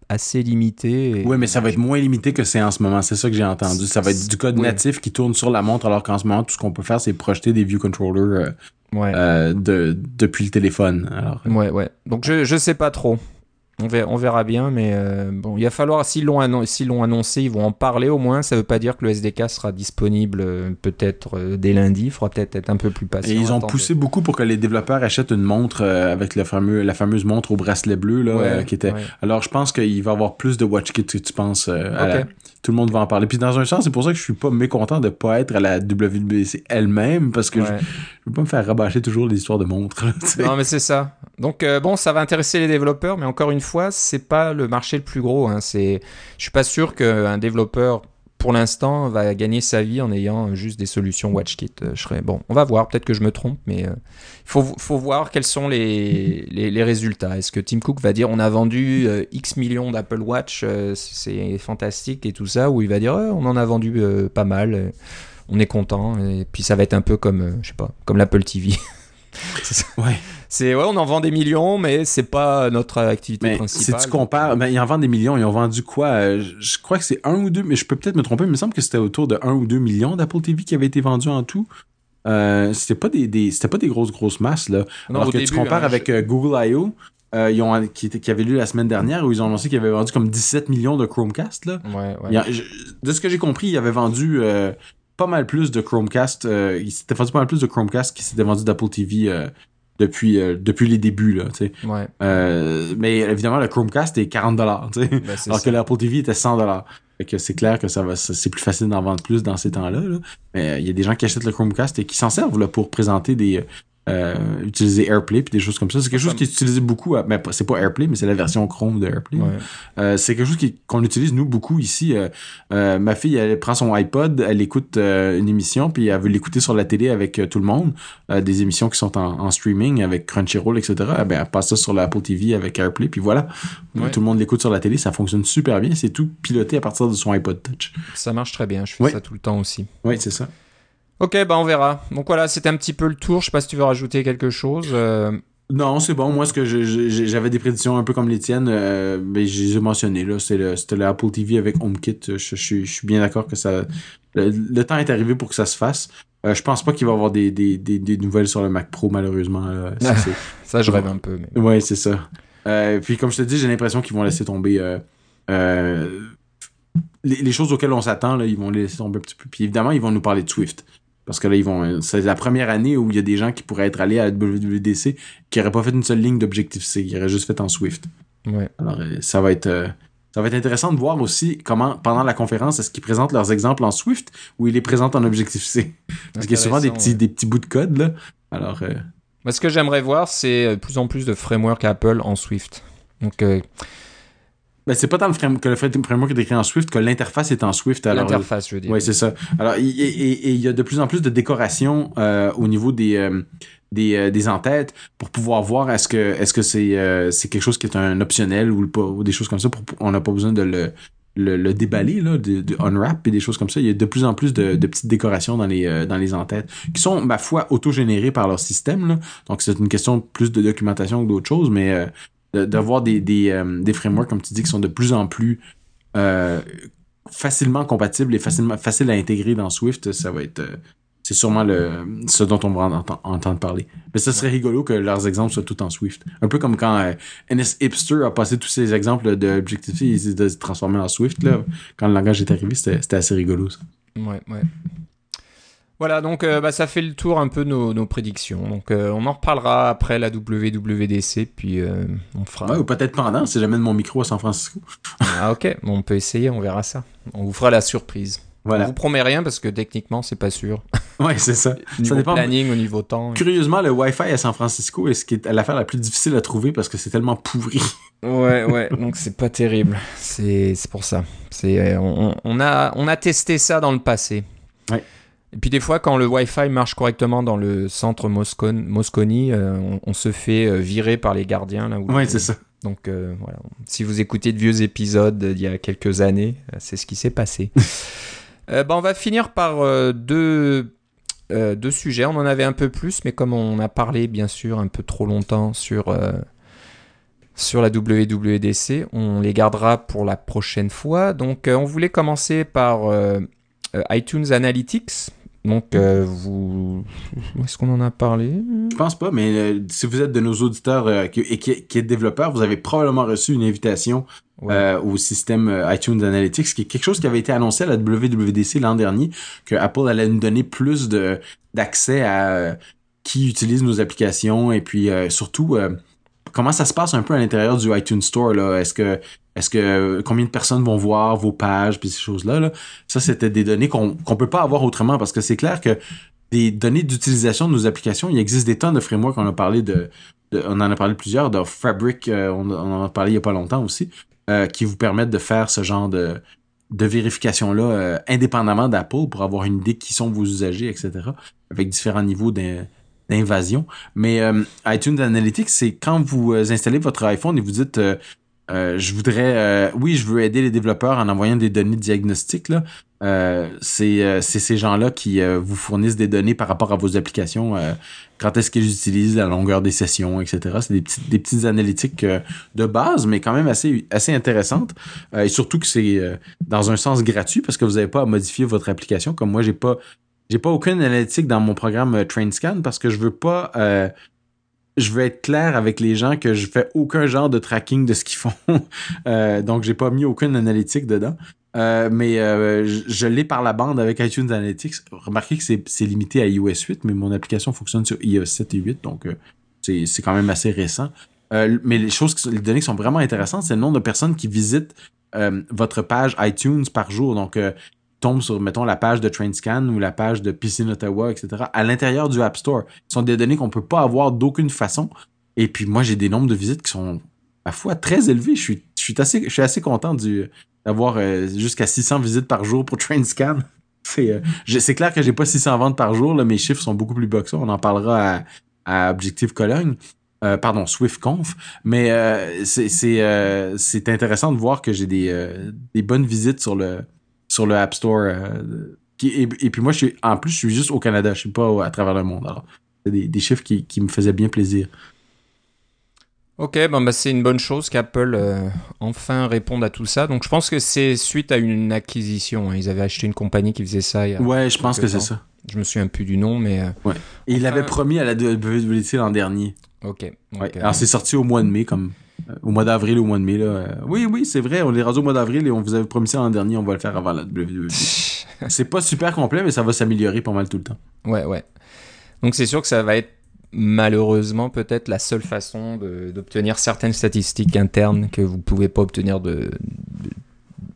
assez limité. et- Oui, mais ça va être moins limité que c'est en ce moment. C'est ça que j'ai entendu. Ça va être du code Oui. natif qui tourne sur la montre, alors qu'en ce moment, tout ce qu'on peut faire, c'est projeter des view controllers euh, Ouais. euh, de, depuis le téléphone. Alors, Ouais, ouais. Donc je, je sais pas trop. On verra, on verra bien, mais euh, bon, il va falloir, s'ils l'ont, annon- s'ils l'ont annoncé, ils vont en parler au moins. Ça veut pas dire que le SDK sera disponible euh, peut-être euh, dès lundi. Il faudra peut-être être un peu plus patient. Et ils ont poussé beaucoup pour que les développeurs achètent une montre euh, avec le fameux, la fameuse montre au bracelet bleu là, Ouais, euh, qui était. ouais. Alors je pense qu'il va y avoir plus de WatchKit que tu penses. euh, à la- Ok. Tout le monde va en parler. Puis dans un sens, c'est pour ça que je suis pas mécontent de pas être à la WWDC elle-même parce que Ouais. Veux pas me faire rabâcher toujours les histoires de montres. non, mais c'est ça. Donc euh, bon, ça va intéresser les développeurs, mais encore une fois, c'est pas le marché le plus gros. Hein. C'est, je suis pas sûr qu'un développeur pour l'instant, va gagner sa vie en ayant juste des solutions WatchKit. Euh, je serais bon. On va voir. Peut-être que je me trompe, mais il faut, faut, voir quels sont les, les, résultats. Est-ce que Tim Cook va dire on a vendu X millions d'Apple Watch, c'est fantastique et tout ça, ou il va dire on en a vendu pas mal on est content. Et puis ça va être un peu comme, euh, je sais pas, comme l'Apple TV. ouais. C'est ouais, on en vend des millions, mais c'est pas notre activité principale. Si tu compares, ben, ils en vendent des millions, ils ont vendu quoi? Euh, Je crois que c'est un ou deux, mais je peux peut-être me tromper. Mais il me semble que c'était autour de 1 ou 2 millions d'Apple TV qui avaient été vendus en tout. Euh, c'était pas des, c'était pas des grosses grosses masses là. Alors que tu compares hein, avec Google I.O. ils ont, qui, qui avait lu la semaine dernière où ils ont annoncé qu'ils avaient vendu comme 17 millions de Chromecast. Là. Ouais, ouais. de ce que j'ai compris, ils avaient vendu pas mal plus de Chromecast. Euh, il s'était vendu pas mal plus de Chromecast qui s'était vendu d'Apple TV euh, depuis euh, depuis les débuts là. Tu sais. Ouais. Euh, mais évidemment le Chromecast est 40 dollars. Tu sais. Ben, alors que l'Apple TV était 100 dollars. que c'est clair que ça va, c'est plus facile d'en vendre plus dans ces temps-là. Là. Mais il y a des gens qui achètent le Chromecast et qui s'en servent là, pour présenter des euh, utiliser AirPlay puis des choses comme ça. C'est quelque chose qui est utilisé beaucoup, mais c'est pas AirPlay, mais c'est la version Chrome de AirPlay. Euh, c'est quelque chose qu'on utilise nous beaucoup ici. Euh, ma fille, elle prend son iPod, elle écoute une émission puis elle veut l'écouter sur la télé avec tout le monde, des émissions qui sont en, streaming avec Crunchyroll, etc. Eh ben, elle passe ça sur l'Apple TV avec AirPlay puis voilà. Tout le monde l'écoute sur la télé, ça fonctionne super bien. C'est tout piloté à partir de son iPod Touch. Ça marche très bien. Je fais ça tout le temps aussi. Oui, c'est ça. Ok, bah on verra. Donc voilà, c'était un petit peu le tour. Je sais pas si tu veux rajouter quelque chose. Euh. Non, c'est bon. Moi, ce que j'avais des prédictions un peu comme les tiennes, euh, mais j'ai mentionné là. C'était l'Apple TV avec HomeKit. Je, je, suis bien d'accord que ça. Le, temps est arrivé pour que ça se fasse. Euh, je pense pas qu'il va y avoir des, des, des, nouvelles sur le Mac Pro, malheureusement. ça, je rêve un peu. Mais... Ouais, c'est ça. Euh, puis comme je te dis, j'ai l'impression qu'ils vont laisser tomber les, les, choses auxquelles on s'attend. Ils vont les laisser tomber un petit peu. Puis évidemment, ils vont nous parler de Swift. Parce que là, ils vont. C'est la première année où il y a des gens qui pourraient être allés à la WWDC qui n'auraient pas fait une seule ligne d'objectif C, qui auraient juste fait en Swift. Ouais. Alors, euh, ça va être. Euh, ça va être intéressant de voir aussi comment, pendant la conférence, est-ce qu'ils présentent leurs exemples en Swift ou ils les présentent en Objective-C. Parce qu'il y a souvent des petits, des petits bouts de code, là. Alors. Euh... ce que j'aimerais voir, c'est de plus en plus de framework Apple en Swift. Donc, euh, ben, c'est pas tant le framework que le framework est écrit en Swift que l'interface est en Swift. L'interface, je veux dire. Oui, c'est ça. Alors, il y, y, a de plus en plus de décoration euh, au niveau des euh, des, euh, des entêtes pour pouvoir voir est-ce que est-ce que c'est euh, c'est quelque chose qui est un optionnel ou pas ou des choses comme ça. Pour, on n'a pas besoin de le le, le, déballer là, de, de, unwrap et des choses comme ça. Il y a de plus en plus de, de petites décorations dans les euh, dans les entêtes qui sont ma foi autogénérées par leur système. Là. Donc c'est une question plus de documentation que d'autres choses, mais d'avoir des, des, euh, des, frameworks, comme tu dis, qui sont de plus en plus euh, facilement compatibles et facilement faciles à intégrer dans Swift, ça va être. Euh, c'est sûrement le, ce dont on va entendre parler. Mais ça serait rigolo que leurs exemples soient tout en Swift. Un peu comme quand NS Hipster a passé tous ses exemples de Objective-C, ils se transformés en Swift. Là. Quand le langage est arrivé, c'était assez rigolo. Ça. Ouais, ouais. Voilà, donc euh, bah, ça fait le tour un peu de nos, prédictions. Donc euh, on en reparlera après la WWDC, puis euh, on fera. ou peut-être pendant, si jamais de mon micro à San Francisco. ah ok, on peut essayer, on verra ça. On vous fera la surprise. Voilà. On vous promet rien parce que techniquement c'est pas sûr. ouais, c'est ça. niveau ça dépend. planning, au niveau temps. Curieusement, le Wi-Fi à San Francisco est ce qui est l'affaire la plus difficile à trouver parce que c'est tellement pourri. ouais, ouais. Donc c'est pas terrible. C'est pour ça. C'est on, on, a on a testé ça dans le passé. Ouais. Et puis des fois, quand le Wi-Fi marche correctement dans le centre Moscone, euh, on, se fait euh, virer par les gardiens. Là, oui, c'est ça. Donc euh, voilà, si vous écoutez de vieux épisodes d'il y a quelques années, c'est ce qui s'est passé. ben, on va finir par deux, deux sujets. On en avait un peu plus, mais comme on a parlé bien sûr un peu trop longtemps sur sur la WWDC. On les gardera pour la prochaine fois. Donc, on voulait commencer par iTunes Analytics. Donc, euh, vous. Est-ce qu'on en a parlé? Je pense pas, mais euh, si vous êtes de nos auditeurs euh, qui, et qui, qui, êtes développeur, vous avez probablement reçu une invitation au système iTunes Analytics, qui est quelque chose qui avait été annoncé à la WWDC l'an dernier, que Apple allait nous donner plus de d'accès à qui utilise nos applications et puis surtout comment ça se passe un peu à l'intérieur du iTunes Store là? Est-ce que est-ce que combien de personnes vont voir vos pages puis ces choses-là là? Ça c'était des données qu'on qu'on peut pas avoir autrement parce que c'est clair que des données d'utilisation de nos applications. Il existe des tonnes de frameworks. On a parlé de, on en a parlé plusieurs, de Fabric, euh, on, en a parlé il y a pas longtemps aussi, euh, qui vous permettent de faire ce genre de, de vérification-là euh, indépendamment d'Apple pour avoir une idée qui sont vos usagers, etc. Avec différents niveaux d'invasion. Mais euh, iTunes Analytics, c'est quand vous euh, installez votre iPhone et vous dites euh, je voudrais, oui, je veux aider les développeurs en envoyant des données diagnostiques. Là, euh, c'est ces gens-là qui vous fournissent des données par rapport à vos applications. quand est-ce qu'ils utilisent la longueur des sessions, etc. C'est des petites, des petites analytiques de base, mais quand même assez, assez intéressantes. et surtout que c'est dans un sens gratuit parce que vous n'avez pas à modifier votre application. Comme moi, j'ai pas j'ai pas aucune analytique dans mon programme euh, TrainScan parce que je veux pas euh, je veux être clair avec les gens que je fais aucun genre de tracking de ce qu'ils font. euh, donc j'ai pas mis aucune analytique dedans. Euh, mais euh, je, l'ai par la bande avec iTunes Analytics. Remarquez que c'est limité à iOS 8, mais mon application fonctionne sur iOS 7 et 8, donc c'est quand même assez récent. mais les choses, les données qui sont vraiment intéressantes, c'est le nombre de personnes qui visitent votre page iTunes par jour. Donc, sur, mettons, la page de TrainScan ou la page de Piscine Ottawa, etc., à l'intérieur du App Store. Ce sont des données qu'on peut pas avoir d'aucune façon. Et puis moi, j'ai des nombres de visites qui sont, à fois, très élevés. Je suis, assez, content d'avoir euh, jusqu'à 600 visites par jour pour TrainScan. C'est, euh, c'est clair que j'ai pas 600 ventes par jour. Là, mes chiffres sont beaucoup plus bas que ça. On en parlera à, à Objectif Cologne. Euh, pardon, SwiftConf. Mais c'est, intéressant de voir que j'ai des bonnes visites sur le, sur le App Store. Euh, et, puis moi, je suis, en plus, je suis juste au Canada, je suis pas à travers le monde. Alors, c'est des, des, chiffres qui, qui, me faisaient bien plaisir. Ok, bon, bah, c'est une bonne chose qu'Apple euh, enfin réponde à tout ça. Donc je pense que c'est suite à une acquisition. Hein. Ils avaient acheté une compagnie qui faisait ça. Il y a ouais, je pense que c'est ça. Je me souviens plus du nom, mais. Euh, ouais. Et il l'avait promis à la WWE l'an dernier. Ok. Ouais. Alors c'est sorti au mois de mai, comme au mois d'avril ou au mois de mai. Là. Oui, oui, c'est vrai. On est rendu au mois d'avril et on vous avait promis ça l'an dernier. On va le faire avant la WWE. c'est pas super complet, mais ça va s'améliorer pas mal tout le temps. Ouais, ouais. Donc c'est sûr que ça va être malheureusement peut-être la seule façon d'obtenir certaines statistiques internes que vous pouvez pas obtenir de, de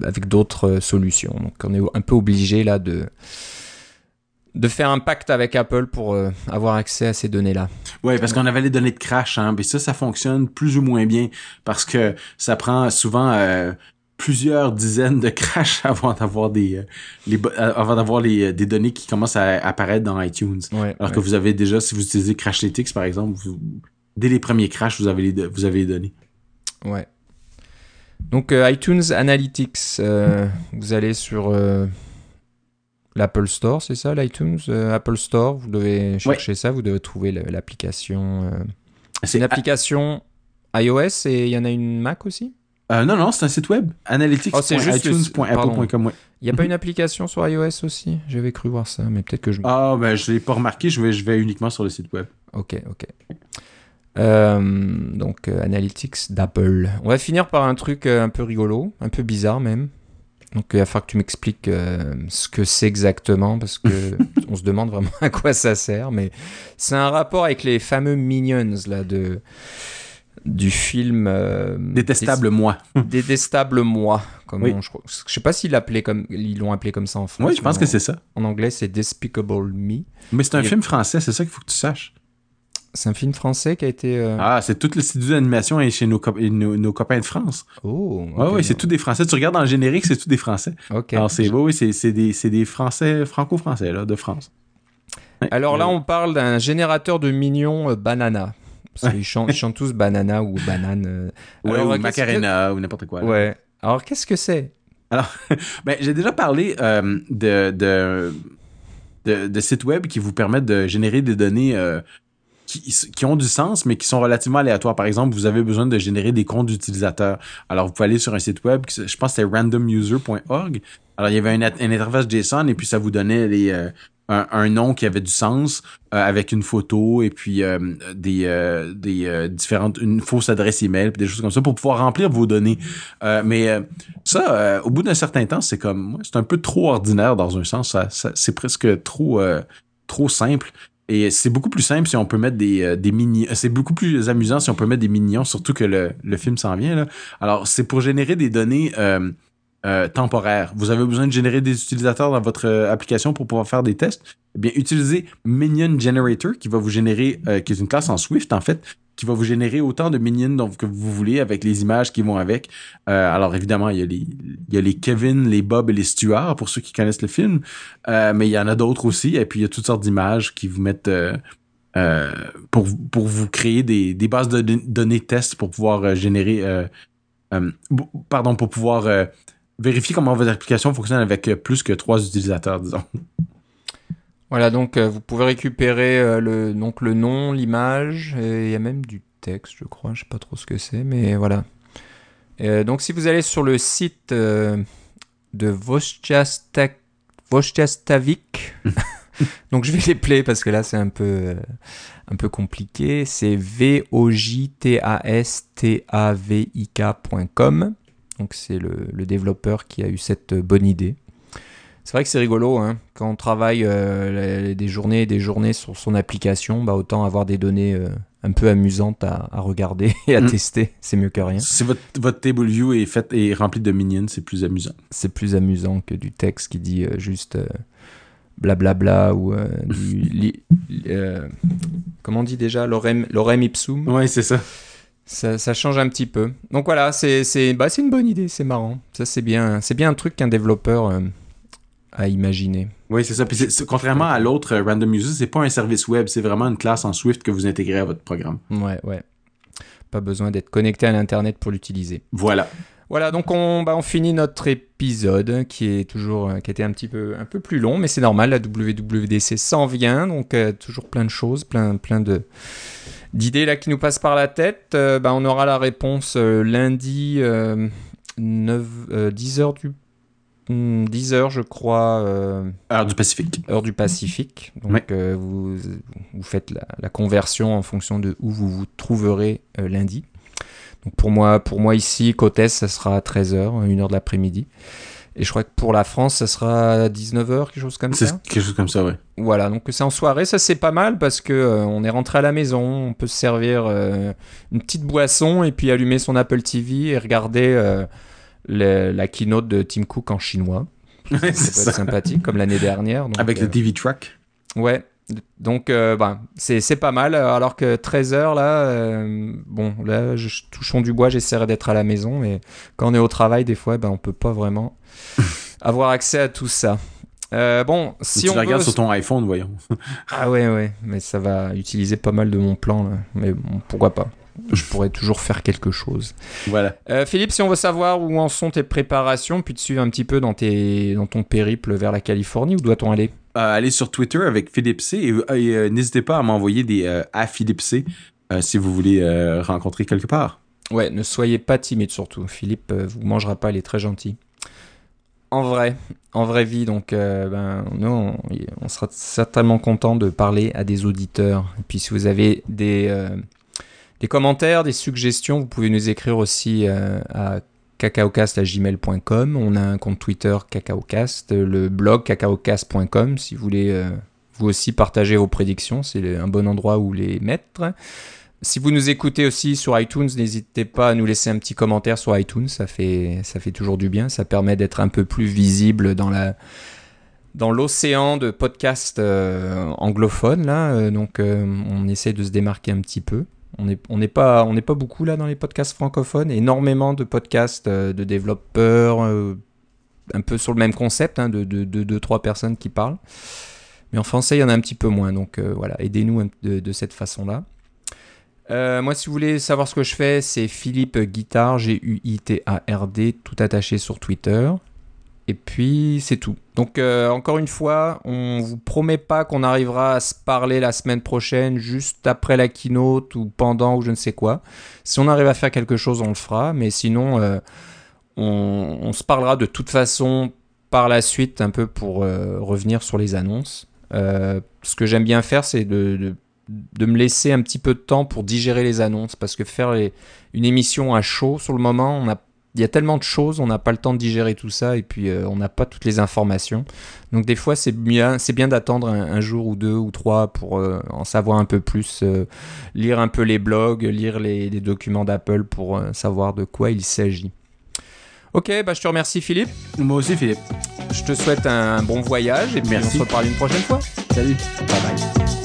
avec d'autres solutions. Donc on est un peu obligé là de de faire un pacte avec Apple pour euh, avoir accès à ces données-là. Oui, parce qu'on avait les données de crash, hein, mais ça, ça fonctionne plus ou moins bien parce que ça prend souvent euh, plusieurs dizaines de crash avant d'avoir des euh, les avant d'avoir les des données qui commencent à apparaître dans iTunes. Alors que vous avez déjà, si vous utilisez Crashlytics par exemple, dès les premiers crashs, vous avez les vous avez les données. Ouais. Donc iTunes Analytics, vous allez sur l'Apple Store, c'est ça, l'iTunes euh, Apple Store, vous devez chercher ça, vous devez trouver l'application. Euh, c'est une application iOS et il y en a une Mac aussi? Euh, Non, non, c'est un site web. analytics.itunes.apple.com. Il n'y a pas une application sur iOS aussi? J'avais cru voir ça, mais peut-être que je. Ah, ben je ne l'ai pas remarqué, je vais, je vais uniquement sur le site web. Ok, ok. donc, Analytics d'Apple. On va finir par un truc un peu rigolo, un peu bizarre même. Donc il va falloir que tu m'expliques euh, ce que c'est exactement parce que on se demande vraiment à quoi ça sert. Mais c'est un rapport avec les fameux Minions là de du film euh, Détestable moi. Détestable moi. Comme je, je sais pas s'ils l'appelaient comme ils l'ont appelé comme ça en français. Oui, je pense que c'est ça. En anglais, c'est Despicable Me. Mais c'est un film français, c'est ça qu'il faut que tu saches. C'est un film français qui a été. Euh, ah, c'est tout le studio d'animation chez nos, nos, copains de France. Oh. oui, c'est tout des Français. Tu regardes dans le générique, c'est tout des Français. Ok. Alors, c'est oui, c'est des, des Français, franco-français, là, de France. Alors là, on parle d'un générateur de mignons euh, banana. ils, chantent, tous banana ou banane. Euh. ou macarena ou n'importe quoi. Ouais. Alors, qu'est-ce que c'est? Alors, ben, j'ai déjà parlé de, de, de, sites web qui vous permettent de générer des données qui, ont du sens, mais qui sont relativement aléatoires. Par exemple, vous avez besoin de générer des comptes d'utilisateurs. Alors, vous pouvez aller sur un site web, je pense que c'est randomuser.org. Alors, il y avait une, interface JSON et puis ça vous donnait les, euh, un, nom qui avait du sens euh, avec une photo et puis euh, des, des différentes une fausse adresse email des choses comme ça pour pouvoir remplir vos données. mais ça, au bout d'un certain temps, c'est comme c'est un peu trop ordinaire dans un sens. c'est presque trop trop simple. Et c'est beaucoup plus simple si on peut mettre des, euh, des mini. C'est beaucoup plus amusant si on peut mettre des minions, surtout que le, le film s'en vient. Là. Alors, c'est pour générer des données euh, euh, temporaire. Vous avez besoin de générer des utilisateurs dans votre euh, application pour pouvoir faire des tests. Eh bien, utilisez Minion Generator qui va vous générer, euh, qui est une classe en Swift en fait, qui va vous générer autant de minions que vous voulez avec les images qui vont avec. alors évidemment, il y, a les, Kevin, les Bob et les Stuart pour ceux qui connaissent le film, mais il y en a d'autres aussi. Et puis il y a toutes sortes d'images qui vous mettent pour, pour vous créer des, des bases de données tests pour pouvoir générer, pardon, pour pouvoir vérifier comment votre application fonctionne avec euh, plus que trois utilisateurs, disons. Voilà, donc euh, vous pouvez récupérer euh, le, donc, le nom, l'image, et il y a même du texte, je crois, je sais pas trop ce que c'est, mais voilà. donc si vous allez sur le site de Voschtastavik, donc je vais les player parce que là c'est un peu, un peu compliqué, c'est v o j t a s t a v i k.com. Donc c'est le, développeur qui a eu cette bonne idée. C'est vrai que c'est rigolo, hein. quand on travaille euh, des journées et des journées sur son application, bah autant avoir des données euh, un peu amusantes à, regarder et à mm. tester, c'est mieux que rien. Si votre, votre table view est, fait, et rempli de minions, c'est plus amusant. C'est plus amusant que du texte qui dit euh, juste blablabla ou du... comment on dit déjà Lorem, lorem ipsum Ouais, c'est ça. Ça, change un petit peu. Donc voilà, c'est bah, une bonne idée, c'est marrant. Ça, c'est bien, bien un truc qu'un développeur euh, a imaginé. Oui, c'est ça. Puis contrairement à l'autre euh, Random User, c'est pas un service web, c'est vraiment une classe en Swift que vous intégrez à votre programme. Ouais, ouais. Pas besoin d'être connecté à l'Internet pour l'utiliser. Voilà. Voilà, donc on, bah, on finit notre épisode qui est toujours, euh, qui était un petit peu, un peu plus long, mais c'est normal, la WWDC s'en vient, donc toujours plein de choses, plein, plein de, d'idées là qui nous passent par la tête. Euh, bah, on aura la réponse euh, lundi 9, 10 h du 10 hmm, heures, je crois. heure du Pacifique. Heure du Pacifique. Donc, vous, vous faites la, conversion en fonction de où vous vous trouverez lundi. Donc, pour moi, pour moi ici, côte ça sera 13h, 1h de l'après-midi. Et je crois que pour la France, ça sera 19h, quelque chose comme ça. Quelque chose comme ça, ouais. Voilà, donc c'est en soirée, ça c'est pas mal parce que euh, on est rentré à la maison, on peut se servir euh, une petite boisson et puis allumer son Apple TV et regarder euh, la keynote de Tim Cook en chinois. c'est sympathique, comme l'année dernière. Avec le TV Truck. Ouais, donc, ben, c'est pas mal. Alors que 13h, là, bon, là, je, touchons du bois, j'essaierai d'être à la maison. Mais quand on est au travail, des fois, ben, on peut pas vraiment avoir accès à tout ça. Euh, bon, si tu on regardes sur ton iPhone, voyons. ah ouais, ouais, mais ça va utiliser pas mal de mon plan, là. mais bon, pourquoi pas je pourrais toujours faire quelque chose. Voilà. Euh, Philippe, si on veut savoir où en sont tes préparations, puis te suivre un petit peu dans, tes, dans ton périple vers la Californie, où doit-on aller? Euh, Aller sur Twitter avec Philippe C. Et, n'hésitez pas à m'envoyer des à Philippe C si vous voulez rencontrer quelque part. Ouais, ne soyez pas timide surtout. Philippe vous mangera pas, il est très gentil en vrai, en vraie vie. Donc, euh, ben, nous, on, sera certainement content de parler à des auditeurs. Et puis, si vous avez des, euh, des commentaires, des suggestions, vous pouvez nous écrire aussi euh, à cacaocast.gmail.com. On a un compte Twitter cacaocast, le blog cacaocast.com si vous voulez vous aussi partager vos prédictions. C'est un bon endroit où les mettre. Si vous nous écoutez aussi sur iTunes, n'hésitez pas à nous laisser un petit commentaire sur iTunes, ça fait, toujours du bien, ça permet d'être un peu plus visible dans l'océan de podcasts euh, anglophones là, euh, donc euh, on essaie de se démarquer un petit peu. On n'est pas beaucoup là dans les podcasts francophones, énormément de podcasts de développeurs un peu sur le même concept, hein, de deux de, de, trois personnes qui parlent. Mais en français, il y en a un petit peu moins, donc voilà, aidez-nous de, cette façon-là. Euh, moi, si vous voulez savoir ce que je fais, c'est Philippe Guitard, G-U-I-T-A-R-D, tout attaché sur Twitter. Et puis, c'est tout. Donc, euh, encore une fois, on vous promet pas qu'on arrivera à se parler la semaine prochaine, juste après la keynote ou pendant ou je ne sais quoi. Si on arrive à faire quelque chose, on le fera. Mais sinon, euh, on, se parlera de toute façon par la suite, un peu pour revenir sur les annonces. ce que j'aime bien faire, c'est de me laisser un petit peu de temps pour digérer les annonces parce que faire une émission à chaud sur le moment, on a il y a tellement de choses, on n'a pas le temps de digérer tout ça et puis euh, on n'a pas toutes les informations. Donc des fois c'est bien, c'est bien d'attendre un, jour ou deux ou trois pour euh, en savoir un peu plus, euh, lire un peu les blogs, lire les, documents d'Apple pour savoir de quoi il s'agit. Ok, bah je te remercie Philippe. Moi aussi, Philippe. Je te souhaite un bon voyage et puis Merci. on se reparle une prochaine fois. Salut. Bye bye.